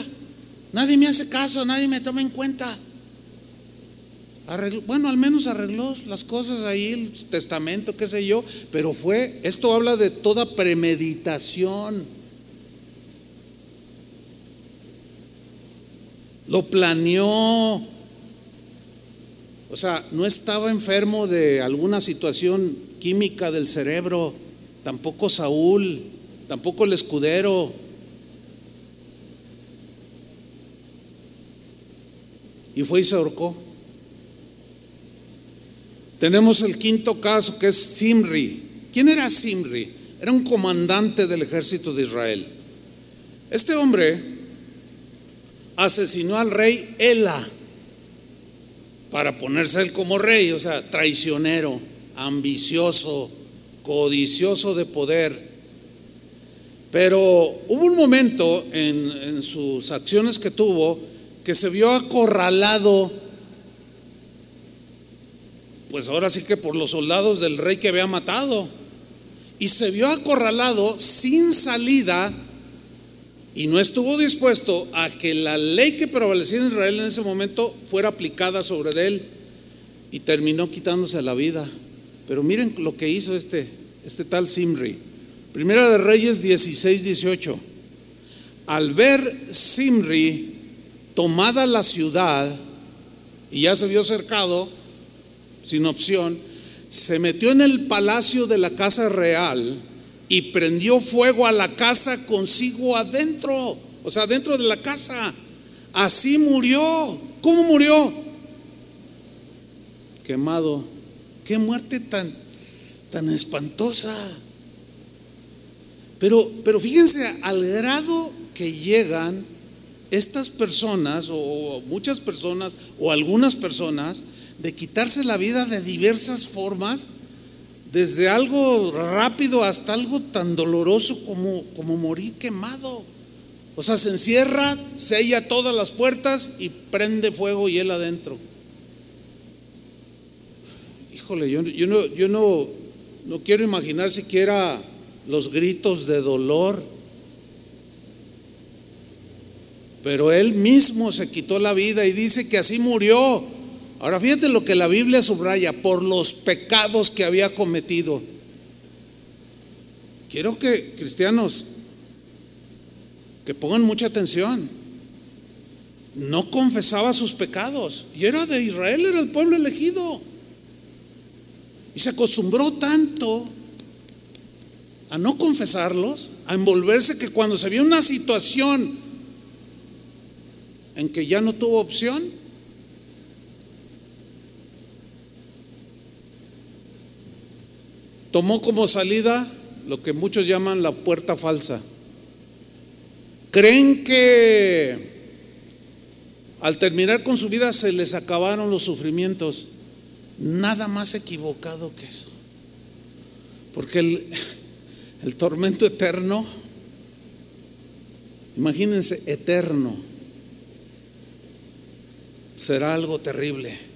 Nadie me hace caso, nadie me toma en cuenta. bueno, al menos arregló las cosas ahí, el testamento, qué sé yo, pero fue, esto habla de toda premeditación. Lo planeó, o sea, no estaba enfermo de alguna situación química del cerebro, tampoco Saúl, tampoco el escudero. Y fue y se ahorcó. Tenemos el quinto caso que es Simri. ¿Quién era Simri? Era un comandante del ejército de Israel. Este hombre asesinó al rey Ela para ponerse él como rey, o sea, traicionero, ambicioso, codicioso de poder. Pero hubo un momento en, en sus acciones que tuvo que se vio acorralado, pues ahora sí que por los soldados del rey que había matado, y se vio acorralado sin salida y no estuvo dispuesto a que la ley que prevalecía en Israel en ese momento fuera aplicada sobre él y terminó quitándose la vida. Pero miren lo que hizo este, este tal Simri. Primera de Reyes 16, 18. Al ver Simri tomada la ciudad y ya se vio cercado, sin opción, se metió en el palacio de la casa real y prendió fuego a la casa consigo adentro, o sea, dentro de la casa. Así murió. ¿Cómo murió? Quemado. Qué muerte tan tan espantosa. Pero pero fíjense al grado que llegan estas personas o muchas personas o algunas personas de quitarse la vida de diversas formas desde algo rápido hasta algo tan doloroso como, como morir quemado. O sea, se encierra, sella todas las puertas y prende fuego y él adentro. Híjole, yo, yo, no, yo no, no quiero imaginar siquiera los gritos de dolor. Pero él mismo se quitó la vida y dice que así murió Ahora fíjate lo que la Biblia subraya, por los pecados que había cometido. Quiero que cristianos que pongan mucha atención. No confesaba sus pecados y era de Israel, era el pueblo elegido. Y se acostumbró tanto a no confesarlos, a envolverse que cuando se vio una situación en que ya no tuvo opción, tomó como salida lo que muchos llaman la puerta falsa. Creen que al terminar con su vida se les acabaron los sufrimientos. Nada más equivocado que eso. Porque el, tormento eterno, imagínense, eterno, será algo terrible.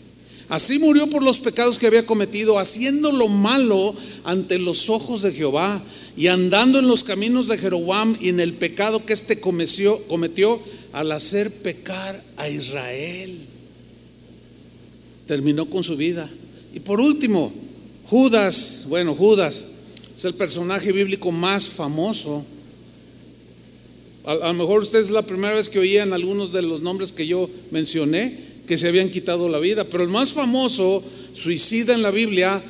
Así murió por los pecados que había cometido, haciendo lo malo ante los ojos de Jehová y andando en los caminos de Jeroboam y en el pecado que éste cometió, cometió al hacer pecar a Israel. Terminó con su vida. Y por último, Judas, bueno, Judas es el personaje bíblico más famoso. A, a lo mejor ustedes es la primera vez que oían algunos de los nombres que yo mencioné que se habían quitado la vida. Pero el más famoso suicida en la Biblia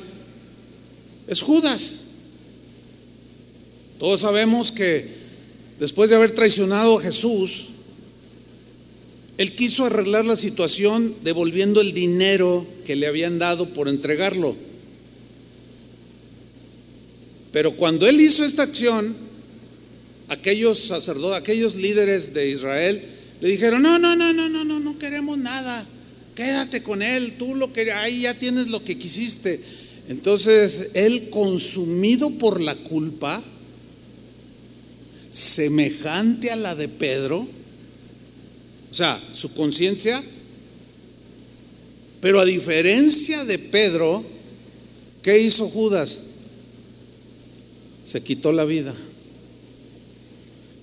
es Judas. Todos sabemos que después de haber traicionado a Jesús, él quiso arreglar la situación devolviendo el dinero que le habían dado por entregarlo. Pero cuando él hizo esta acción, aquellos sacerdotes, aquellos líderes de Israel, le dijeron, no, no, no, no, no, no, no queremos nada. Quédate con él, tú lo que ahí ya tienes lo que quisiste. Entonces, él consumido por la culpa, semejante a la de Pedro, o sea, su conciencia, pero a diferencia de Pedro, ¿qué hizo Judas? Se quitó la vida.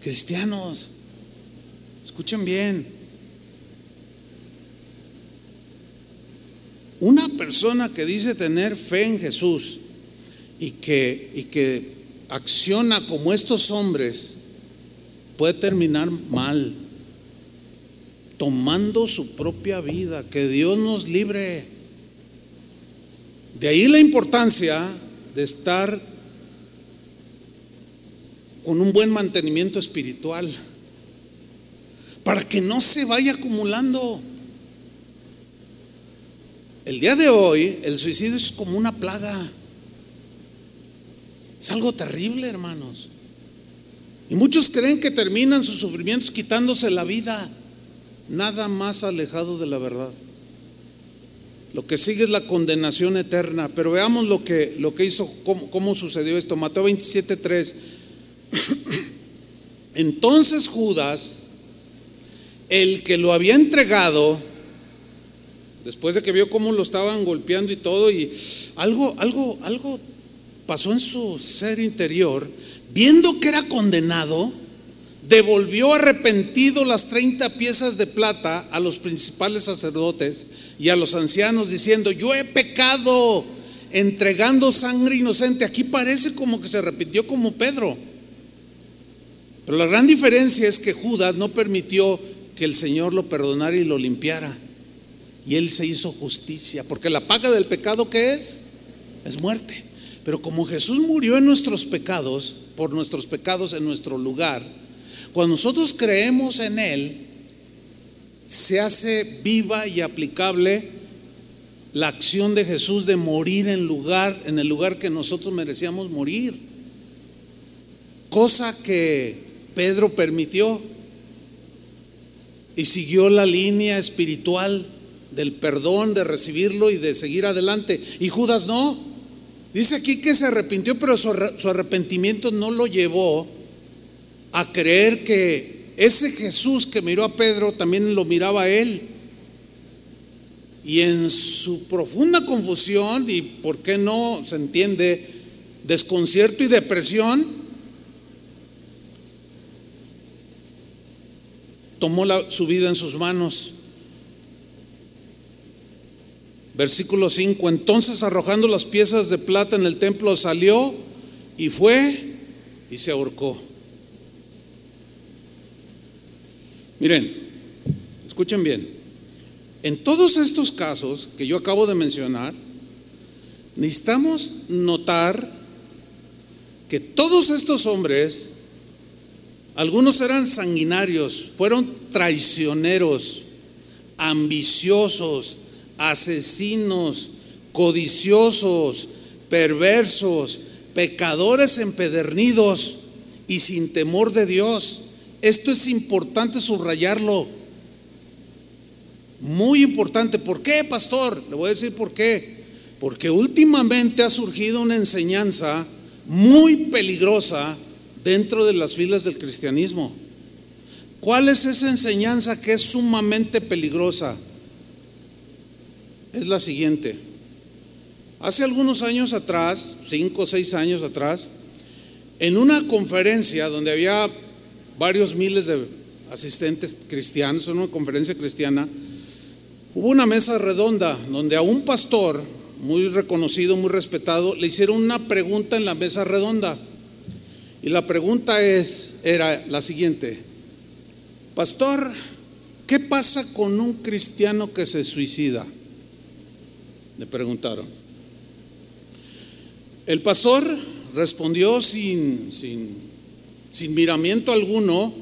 Cristianos, Escuchen bien. Una persona que dice tener fe en Jesús y que, y que acciona como estos hombres puede terminar mal, tomando su propia vida, que Dios nos libre. De ahí la importancia de estar con un buen mantenimiento espiritual para que no se vaya acumulando. El día de hoy el suicidio es como una plaga. Es algo terrible, hermanos. Y muchos creen que terminan sus sufrimientos quitándose la vida. Nada más alejado de la verdad. Lo que sigue es la condenación eterna. Pero veamos lo que, lo que hizo, cómo, cómo sucedió esto. Mateo 27, 3. *clears throat* Entonces Judas, el que lo había entregado, después de que vio cómo lo estaban golpeando y todo, y algo, algo, algo pasó en su ser interior, viendo que era condenado, devolvió arrepentido las 30 piezas de plata a los principales sacerdotes y a los ancianos diciendo, yo he pecado entregando sangre inocente. Aquí parece como que se arrepintió como Pedro. Pero la gran diferencia es que Judas no permitió que el Señor lo perdonara y lo limpiara. Y él se hizo justicia, porque la paga del pecado que es es muerte. Pero como Jesús murió en nuestros pecados, por nuestros pecados en nuestro lugar, cuando nosotros creemos en Él, se hace viva y aplicable la acción de Jesús de morir en lugar, en el lugar que nosotros merecíamos morir. Cosa que Pedro permitió y siguió la línea espiritual del perdón, de recibirlo y de seguir adelante. Y Judas no. Dice aquí que se arrepintió, pero su, arrepentimiento no lo llevó a creer que ese Jesús que miró a Pedro también lo miraba a él. Y en su profunda confusión, y por qué no se entiende, desconcierto y depresión, tomó su vida en sus manos Versículo 5, entonces arrojando las piezas de plata en el templo salió y fue y se ahorcó. Miren, escuchen bien, en todos estos casos que yo acabo de mencionar, necesitamos notar que todos estos hombres, algunos eran sanguinarios, fueron traicioneros, ambiciosos, asesinos, codiciosos, perversos, pecadores empedernidos y sin temor de Dios. Esto es importante subrayarlo. Muy importante. ¿Por qué, pastor? Le voy a decir por qué. Porque últimamente ha surgido una enseñanza muy peligrosa dentro de las filas del cristianismo. ¿Cuál es esa enseñanza que es sumamente peligrosa? es la siguiente. Hace algunos años atrás, cinco o seis años atrás, en una conferencia donde había varios miles de asistentes cristianos, en una conferencia cristiana, hubo una mesa redonda donde a un pastor muy reconocido, muy respetado, le hicieron una pregunta en la mesa redonda. Y la pregunta es, era la siguiente, Pastor, ¿qué pasa con un cristiano que se suicida? Le preguntaron. El pastor respondió sin, sin, sin miramiento alguno,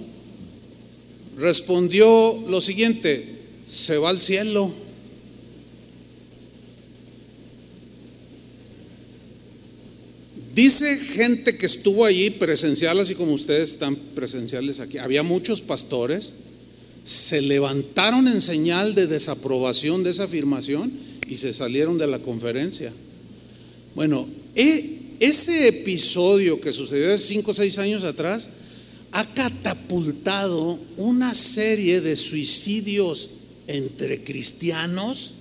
respondió lo siguiente, se va al cielo. Dice gente que estuvo allí presencial, así como ustedes están presenciales aquí. Había muchos pastores, se levantaron en señal de desaprobación de esa afirmación y se salieron de la conferencia. Bueno, e, ese episodio que sucedió hace cinco o seis años atrás ha catapultado una serie de suicidios entre cristianos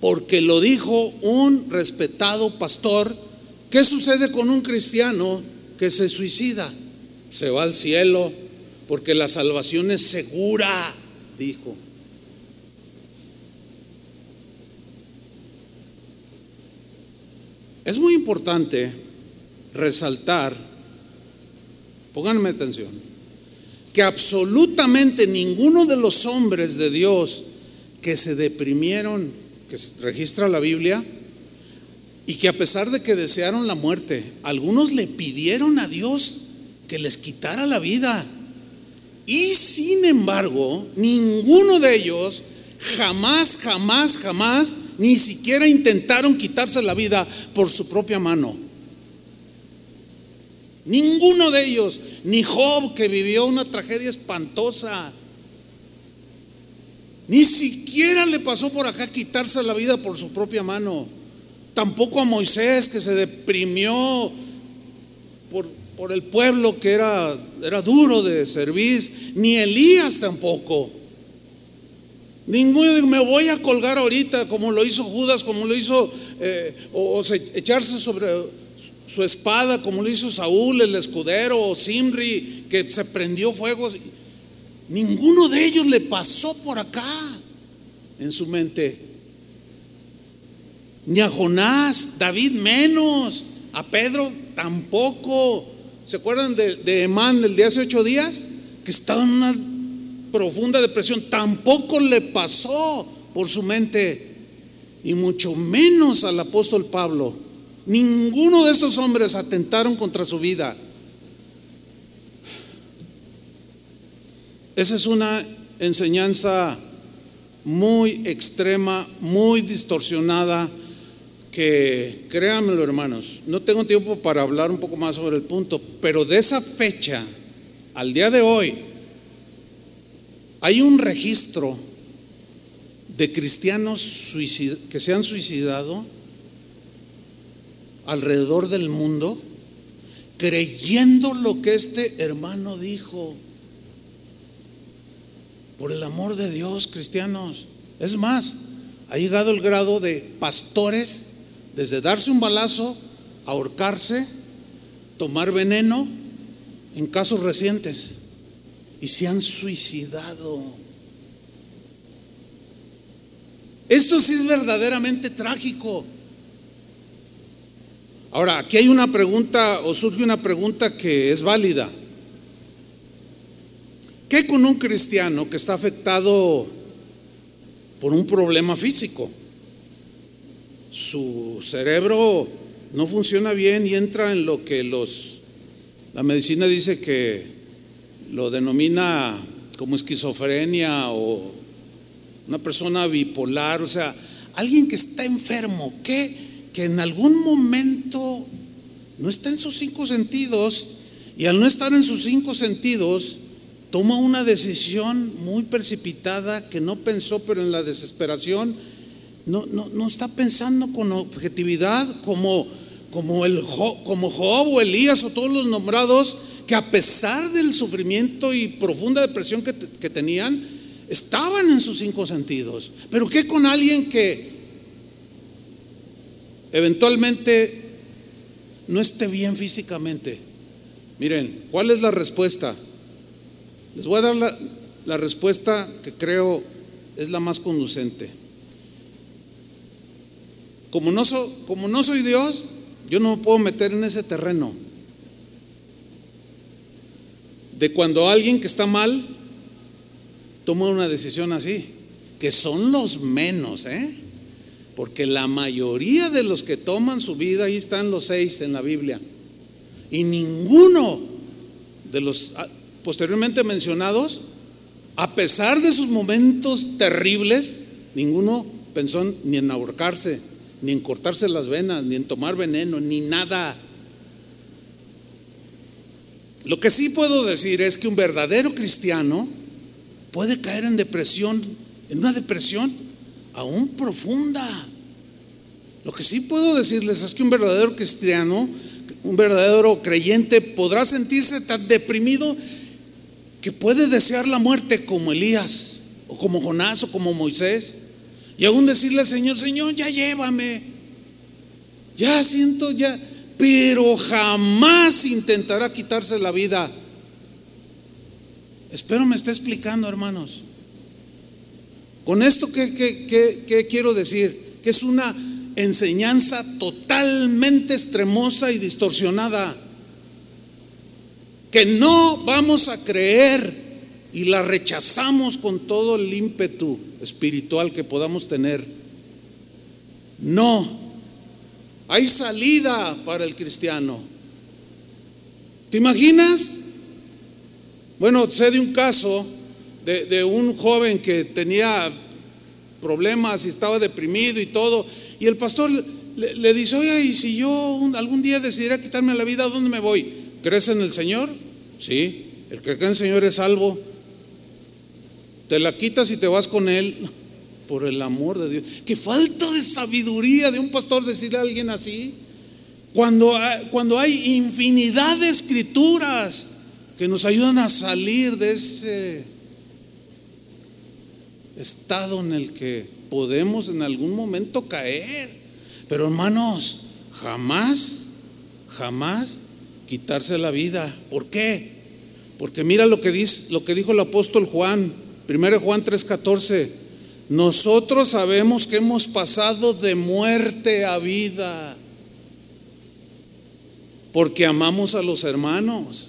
porque lo dijo un respetado pastor. ¿Qué sucede con un cristiano que se suicida? Se va al cielo porque la salvación es segura, dijo. Es muy importante resaltar, pónganme atención, que absolutamente ninguno de los hombres de Dios que se deprimieron, que registra la Biblia, y que a pesar de que desearon la muerte, algunos le pidieron a Dios que les quitara la vida. Y sin embargo, ninguno de ellos jamás, jamás, jamás ni siquiera intentaron quitarse la vida por su propia mano. Ninguno de ellos, ni Job que vivió una tragedia espantosa, ni siquiera le pasó por acá quitarse la vida por su propia mano. Tampoco a Moisés que se deprimió por, por el pueblo que era, era duro de servir, ni Elías tampoco. Ninguno me voy a colgar ahorita como lo hizo Judas, como lo hizo, eh, o, echarse sobre su espada, como lo hizo Saúl, el escudero, o Simri, que se prendió fuego. Ninguno de ellos le pasó por acá en su mente. Ni a Jonás, David menos, a Pedro tampoco. ¿Se acuerdan de, de Emán del de hace ocho días? Que estaba en una profunda depresión. Tampoco le pasó por su mente. Y mucho menos al apóstol Pablo. Ninguno de estos hombres atentaron contra su vida. Esa es una enseñanza muy extrema, muy distorsionada, que créanmelo hermanos, no tengo tiempo para hablar un poco más sobre el punto, pero de esa fecha al día de hoy hay un registro de cristianos que se han suicidado alrededor del mundo creyendo lo que este hermano dijo. Por el amor de Dios, cristianos. Es más, ha llegado el grado de pastores, desde darse un balazo, ahorcarse, tomar veneno, en casos recientes, y se han suicidado. Esto sí es verdaderamente trágico. Ahora, aquí hay una pregunta o surge una pregunta que es válida. ¿Qué con un cristiano que está afectado por un problema físico? Su cerebro no funciona bien y entra en lo que los la medicina dice que lo denomina como esquizofrenia o una persona bipolar, o sea, alguien que está enfermo, que, que en algún momento no está en sus cinco sentidos y al no estar en sus cinco sentidos toma una decisión muy precipitada que no pensó, pero en la desesperación no, no, está pensando con objetividad como, como, el, como Job o Elías o todos los nombrados, que a pesar del sufrimiento y profunda depresión que, que tenían, estaban en sus cinco sentidos. Pero ¿qué con alguien que eventualmente no esté bien físicamente? Miren, ¿cuál es la respuesta? Les voy a dar la, respuesta que creo es la más conducente. Como no, soy Dios, yo no me puedo meter en ese terreno. De cuando alguien que está mal toma una decisión así, que son los menos, ¿eh? Porque la mayoría de los que toman su vida, ahí están los seis en la Biblia, y ninguno de los posteriormente mencionados, a pesar de sus momentos terribles, ninguno pensó ni en ahorcarse, ni en cortarse las venas, ni en tomar veneno, ni nada. Lo que sí puedo decir es que un verdadero cristiano puede caer en depresión, en una depresión aún profunda. Lo que sí puedo decirles es que un verdadero cristiano, un verdadero creyente podrá sentirse tan deprimido que puede desear la muerte como Elías, o como Jonás, o como Moisés, y aún decirle al Señor, Señor, ya llévame, ya siento, ya, pero jamás intentará quitarse la vida. Espero me esté explicando, hermanos. Con esto, ¿qué, qué quiero decir? Que es una enseñanza totalmente extremosa y distorsionada que no vamos a creer y la rechazamos con todo el ímpetu espiritual que podamos tener. No, hay salida para el cristiano. ¿Te imaginas? Bueno, sé de un caso de, un joven que tenía problemas y estaba deprimido y todo. Y el pastor le, dice, oye, y si yo algún día decidiera quitarme la vida, ¿a dónde me voy? ¿Crees en el Señor? Sí, el que cree en el Señor es salvo. Te la quitas y te vas con Él. Por el amor de Dios. Qué falta de sabiduría de un pastor decirle a alguien así. Cuando, cuando hay infinidad de escrituras que nos ayudan a salir de ese estado en el que podemos en algún momento caer. Pero hermanos, jamás, jamás quitarse la vida. ¿Por qué? Porque mira lo que, dice, lo que dijo el apóstol Juan, 1 Juan 3:14. Nosotros sabemos que hemos pasado de muerte a vida porque amamos a los hermanos.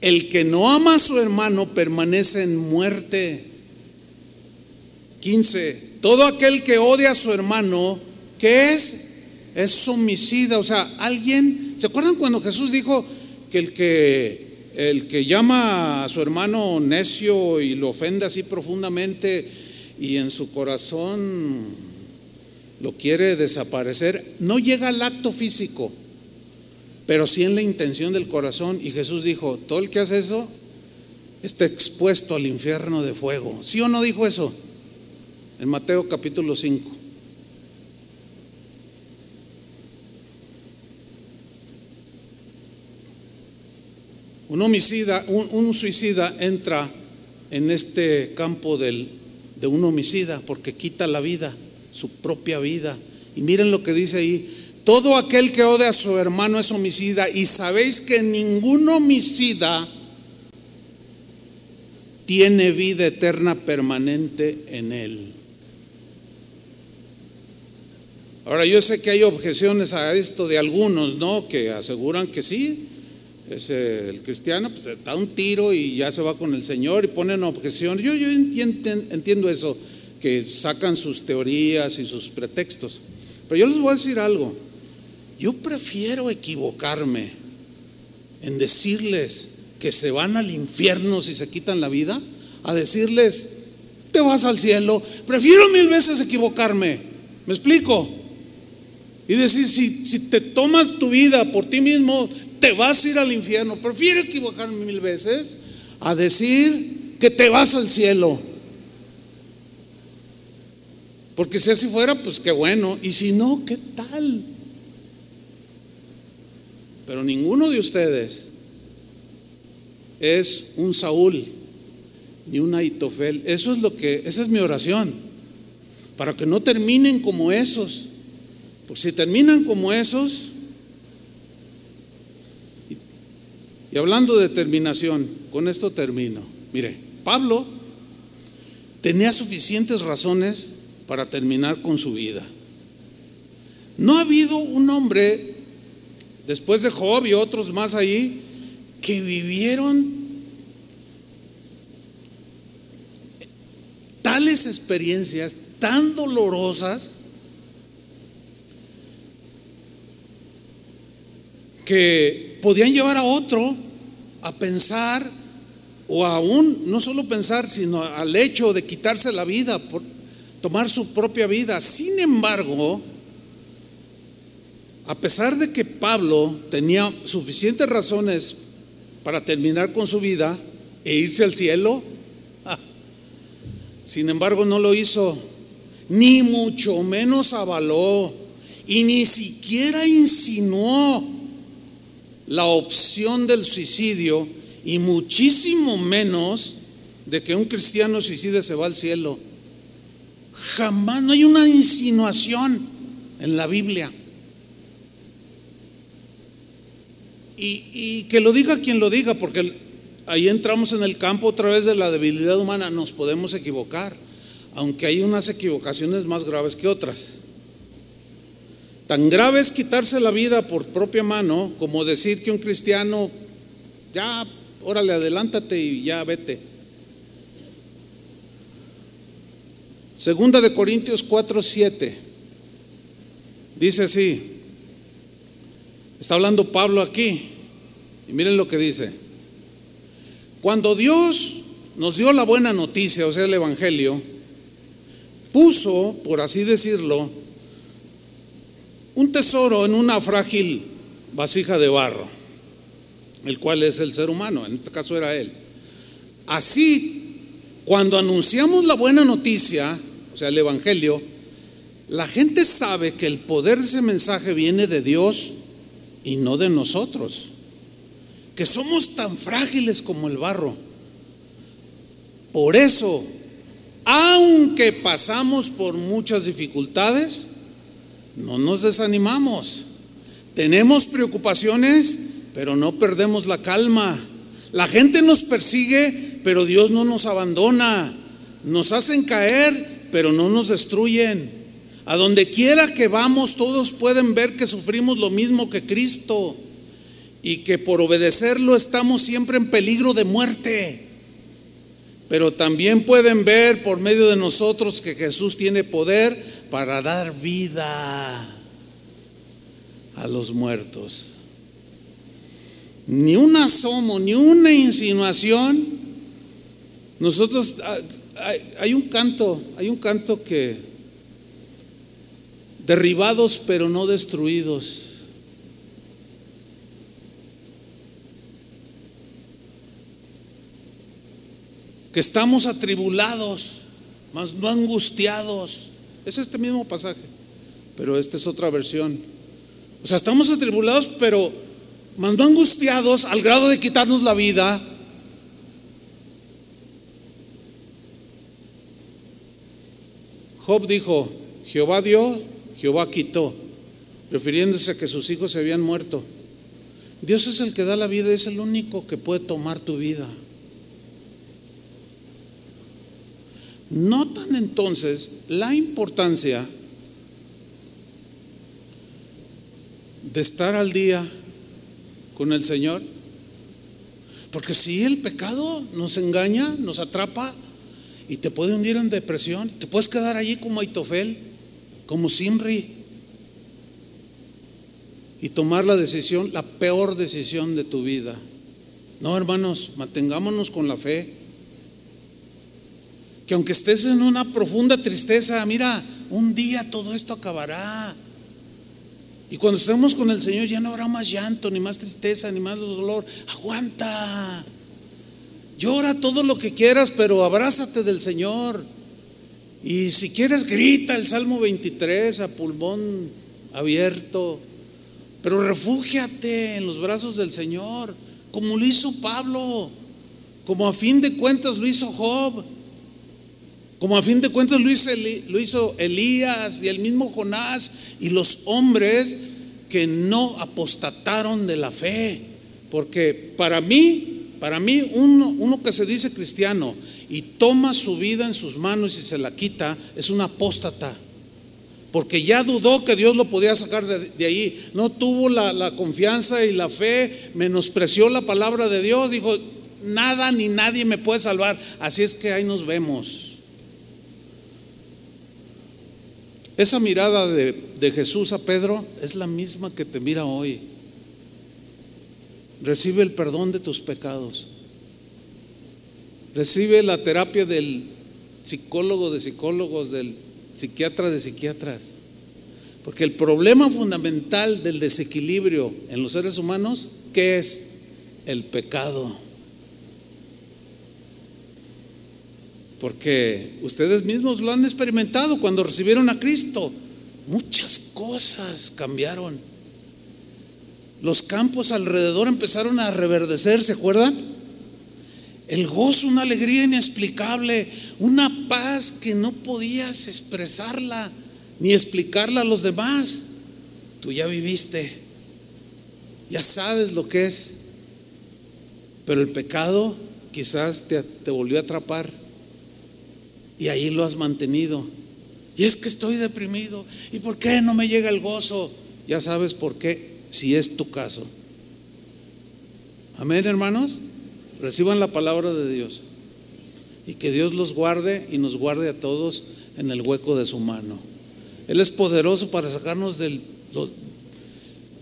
El que no ama a su hermano permanece en muerte. 15. Todo aquel que odia a su hermano, ¿qué es? Es homicida. O sea, alguien, ¿se acuerdan cuando Jesús dijo que el que el que llama a su hermano necio y lo ofende así profundamente y en su corazón lo quiere desaparecer, no llega al acto físico, pero sí en la intención del corazón. Y Jesús dijo, todo el que hace eso está expuesto al infierno de fuego. ¿Sí o no dijo eso? En Mateo capítulo 5. Un homicida, un, suicida entra en este campo del, de un homicida porque quita la vida, su propia vida. Y miren lo que dice ahí, todo aquel que odia a su hermano es homicida y sabéis que ningún homicida tiene vida eterna permanente en él. Ahora yo sé que hay objeciones a esto de algunos, ¿no? Que aseguran que sí, es el cristiano, pues da un tiro y ya se va con el Señor y ponen objeción. Yo, yo entiendo, eso, que sacan sus teorías y sus pretextos. Pero yo les voy a decir algo. Yo prefiero equivocarme en decirles que se van al infierno si se quitan la vida, a decirles, te vas al cielo. Prefiero mil veces equivocarme. ¿Me explico? Y decir, si, si te tomas tu vida por ti mismo, te vas a ir al infierno. Prefiero equivocarme mil veces a decir que te vas al cielo. Porque si así fuera, pues qué bueno. Y si no, ¿qué tal? Pero ninguno de ustedes es un Saúl ni un Aitofel. Eso es lo que, esa es mi oración. Para que no terminen como esos. Porque si terminan como esos, Hablando de terminación, con esto termino. Mire, Pablo tenía suficientes razones para terminar con su vida. No ha habido un hombre, después de Job y otros más ahí, que vivieron tales experiencias tan dolorosas que podían llevar a otro a pensar o aún no solo pensar, sino al hecho de quitarse la vida, por tomar su propia vida. Sin embargo, a pesar de que Pablo tenía suficientes razones para terminar con su vida e irse al cielo, sin embargo no lo hizo, ni mucho menos avaló y ni siquiera insinuó la opción del suicidio y muchísimo menos de que un cristiano suicide se va al cielo. Jamás, no hay una insinuación en la Biblia. Y, y, que lo diga quien lo diga, porque ahí entramos en el campo otra vez de la debilidad humana, nos podemos equivocar, aunque hay unas equivocaciones más graves que otras. Tan grave es quitarse la vida por propia mano como decir que un cristiano, ya, órale, adelántate y ya vete. Segunda de Corintios 4, 7. Dice así. Está hablando Pablo aquí. Y miren lo que dice. Cuando Dios nos dio la buena noticia, o sea, el Evangelio, puso, por así decirlo, un tesoro en una frágil vasija de barro, el cual es el ser humano, en este caso era él. Así, cuando anunciamos la buena noticia, o sea, el Evangelio, la gente sabe que el poder de ese mensaje viene de Dios y no de nosotros, que somos tan frágiles como el barro. Por eso, aunque pasamos por muchas dificultades, no nos desanimamos. Tenemos preocupaciones, pero no perdemos la calma. La gente nos persigue, pero Dios no nos abandona. Nos hacen caer, pero no nos destruyen. A donde quiera que vamos, todos pueden ver que sufrimos lo mismo que Cristo y que por obedecerlo estamos siempre en peligro de muerte. Pero también pueden ver por medio de nosotros que Jesús tiene poder para dar vida a los muertos. Ni un asomo, ni una insinuación. Nosotros ah, hay un canto, hay un canto que derribados pero no destruidos. Que estamos atribulados, mas no angustiados. Es este mismo pasaje, pero esta es otra versión. O sea, estamos atribulados, pero mas no angustiados al grado de quitarnos la vida. Job dijo, Jehová dio, Jehová quitó, refiriéndose a que sus hijos se habían muerto. Dios es el que da la vida, es el único que puede tomar tu vida. Notan entonces la importancia de estar al día con el Señor. Porque si el pecado nos engaña, nos atrapa y te puede hundir en depresión, te puedes quedar allí como Aitofel como Simri, y tomar la decisión, la peor decisión de tu vida. No, hermanos, mantengámonos con la fe. Que aunque estés en una profunda tristeza, mira, un día todo esto acabará. Y cuando estemos con el Señor ya no habrá más llanto, ni más tristeza, ni más dolor. Aguanta. Llora todo lo que quieras, pero abrázate del Señor. Y si quieres, grita el Salmo 23 a pulmón abierto, pero refúgiate en los brazos del Señor, como lo hizo Pablo, como a fin de cuentas lo hizo Job, como a fin de cuentas lo hizo, Elías y el mismo Jonás y los hombres que no apostataron de la fe. Porque para mí, para mí, uno, que se dice cristiano y toma su vida en sus manos y se la quita, es un apóstata. Porque ya dudó que Dios lo podía sacar de, ahí. No tuvo la, confianza y la fe, menospreció la palabra de Dios. Dijo, nada ni nadie me puede salvar. Así es que ahí nos vemos. Esa mirada de, Jesús a Pedro es la misma que te mira hoy. Recibe el perdón de tus pecados. Recibe la terapia del psicólogo de psicólogos, del psiquiatra de psiquiatras. Porque el problema fundamental del desequilibrio en los seres humanos, ¿qué es? El pecado. Porque ustedes mismos lo han experimentado cuando recibieron a Cristo. Muchas cosas cambiaron. Los campos alrededor empezaron a reverdecer, ¿se acuerdan? El gozo, una alegría inexplicable, una paz que no podías expresarla ni explicarla a los demás. Tú ya viviste, ya sabes lo que es. Pero el pecado quizás te, te volvió a atrapar y ahí lo has mantenido. Y es que estoy deprimido. ¿Y por qué no me llega el gozo? Ya sabes por qué, si es tu caso. Amén, hermanos. Reciban la palabra de Dios. Y que Dios los guarde y nos guarde a todos en el hueco de su mano. Él es poderoso para sacarnos del,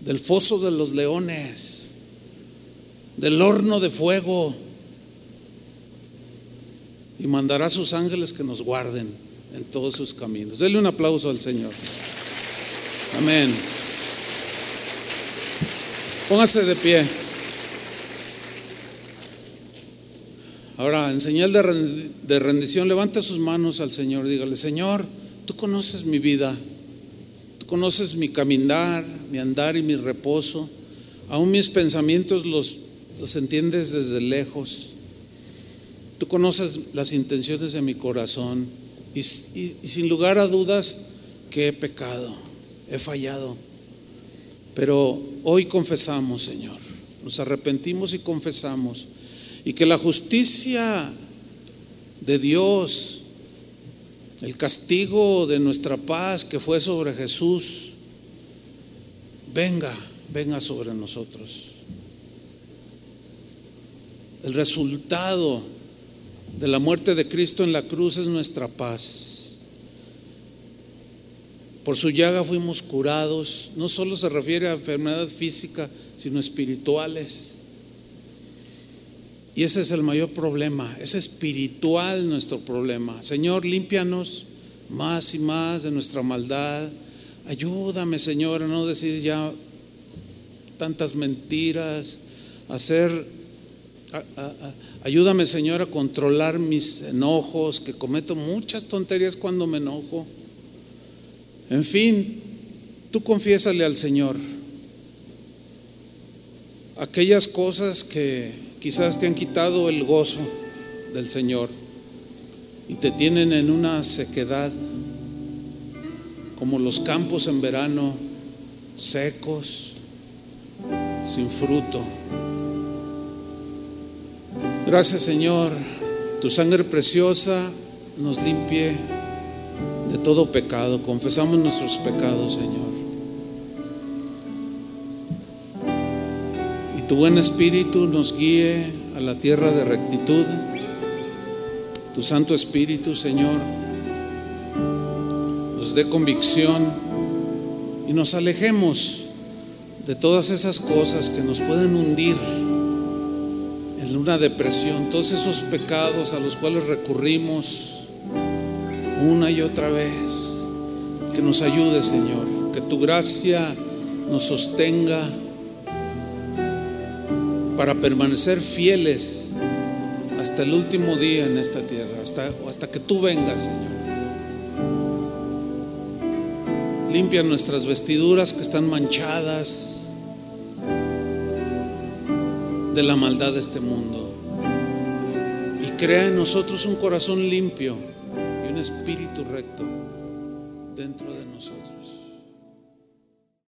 del foso de los leones, del horno de fuego. Y mandará a sus ángeles que nos guarden. en todos sus caminos. Dele un aplauso al Señor. Amén. Póngase de pie. Ahora, en señal de rendición, levante sus manos al Señor. Dígale, Señor, tú conoces mi vida. Tú conoces mi caminar, mi andar y mi reposo. Aún mis pensamientos los, los entiendes desde lejos. Tú conoces las intenciones de mi corazón. y sin lugar a dudas que he pecado, he fallado. Pero hoy confesamos, Señor. Nos arrepentimos y confesamos y que la justicia de Dios, el castigo de nuestra paz que fue sobre Jesús, venga, venga sobre nosotros. El resultado de la muerte de Cristo en la cruz es nuestra paz. Por su llaga fuimos curados. No solo se refiere a enfermedad física, sino espirituales. Y ese es el mayor problema, es espiritual nuestro problema. Señor, límpianos más y más de nuestra maldad. Ayúdame, Señor, a no decir ya tantas mentiras, hacer... ayúdame, Señor, a controlar mis enojos, que cometo muchas tonterías cuando me enojo. En fin, tú confiésale al Señor aquellas cosas que quizás te han quitado el gozo del Señor y te tienen en una sequedad, como los campos en verano, secos, sin fruto. Gracias Señor, tu sangre preciosa nos limpie de todo pecado. Confesamos nuestros pecados, Señor. tu buen espíritu nos guíe a la tierra de rectitud. Tu Santo Espíritu, Señor, nos dé convicción y nos alejemos de todas esas cosas que nos pueden hundir en una depresión, todos esos pecados a los cuales recurrimos una y otra vez. Que nos ayude, Señor, que tu gracia nos sostenga para permanecer fieles hasta el último día en esta tierra, hasta, hasta que tú vengas, Señor. Limpia nuestras vestiduras que están manchadas de la maldad de este mundo. Y crea en nosotros un corazón limpio y un espíritu recto dentro de nosotros.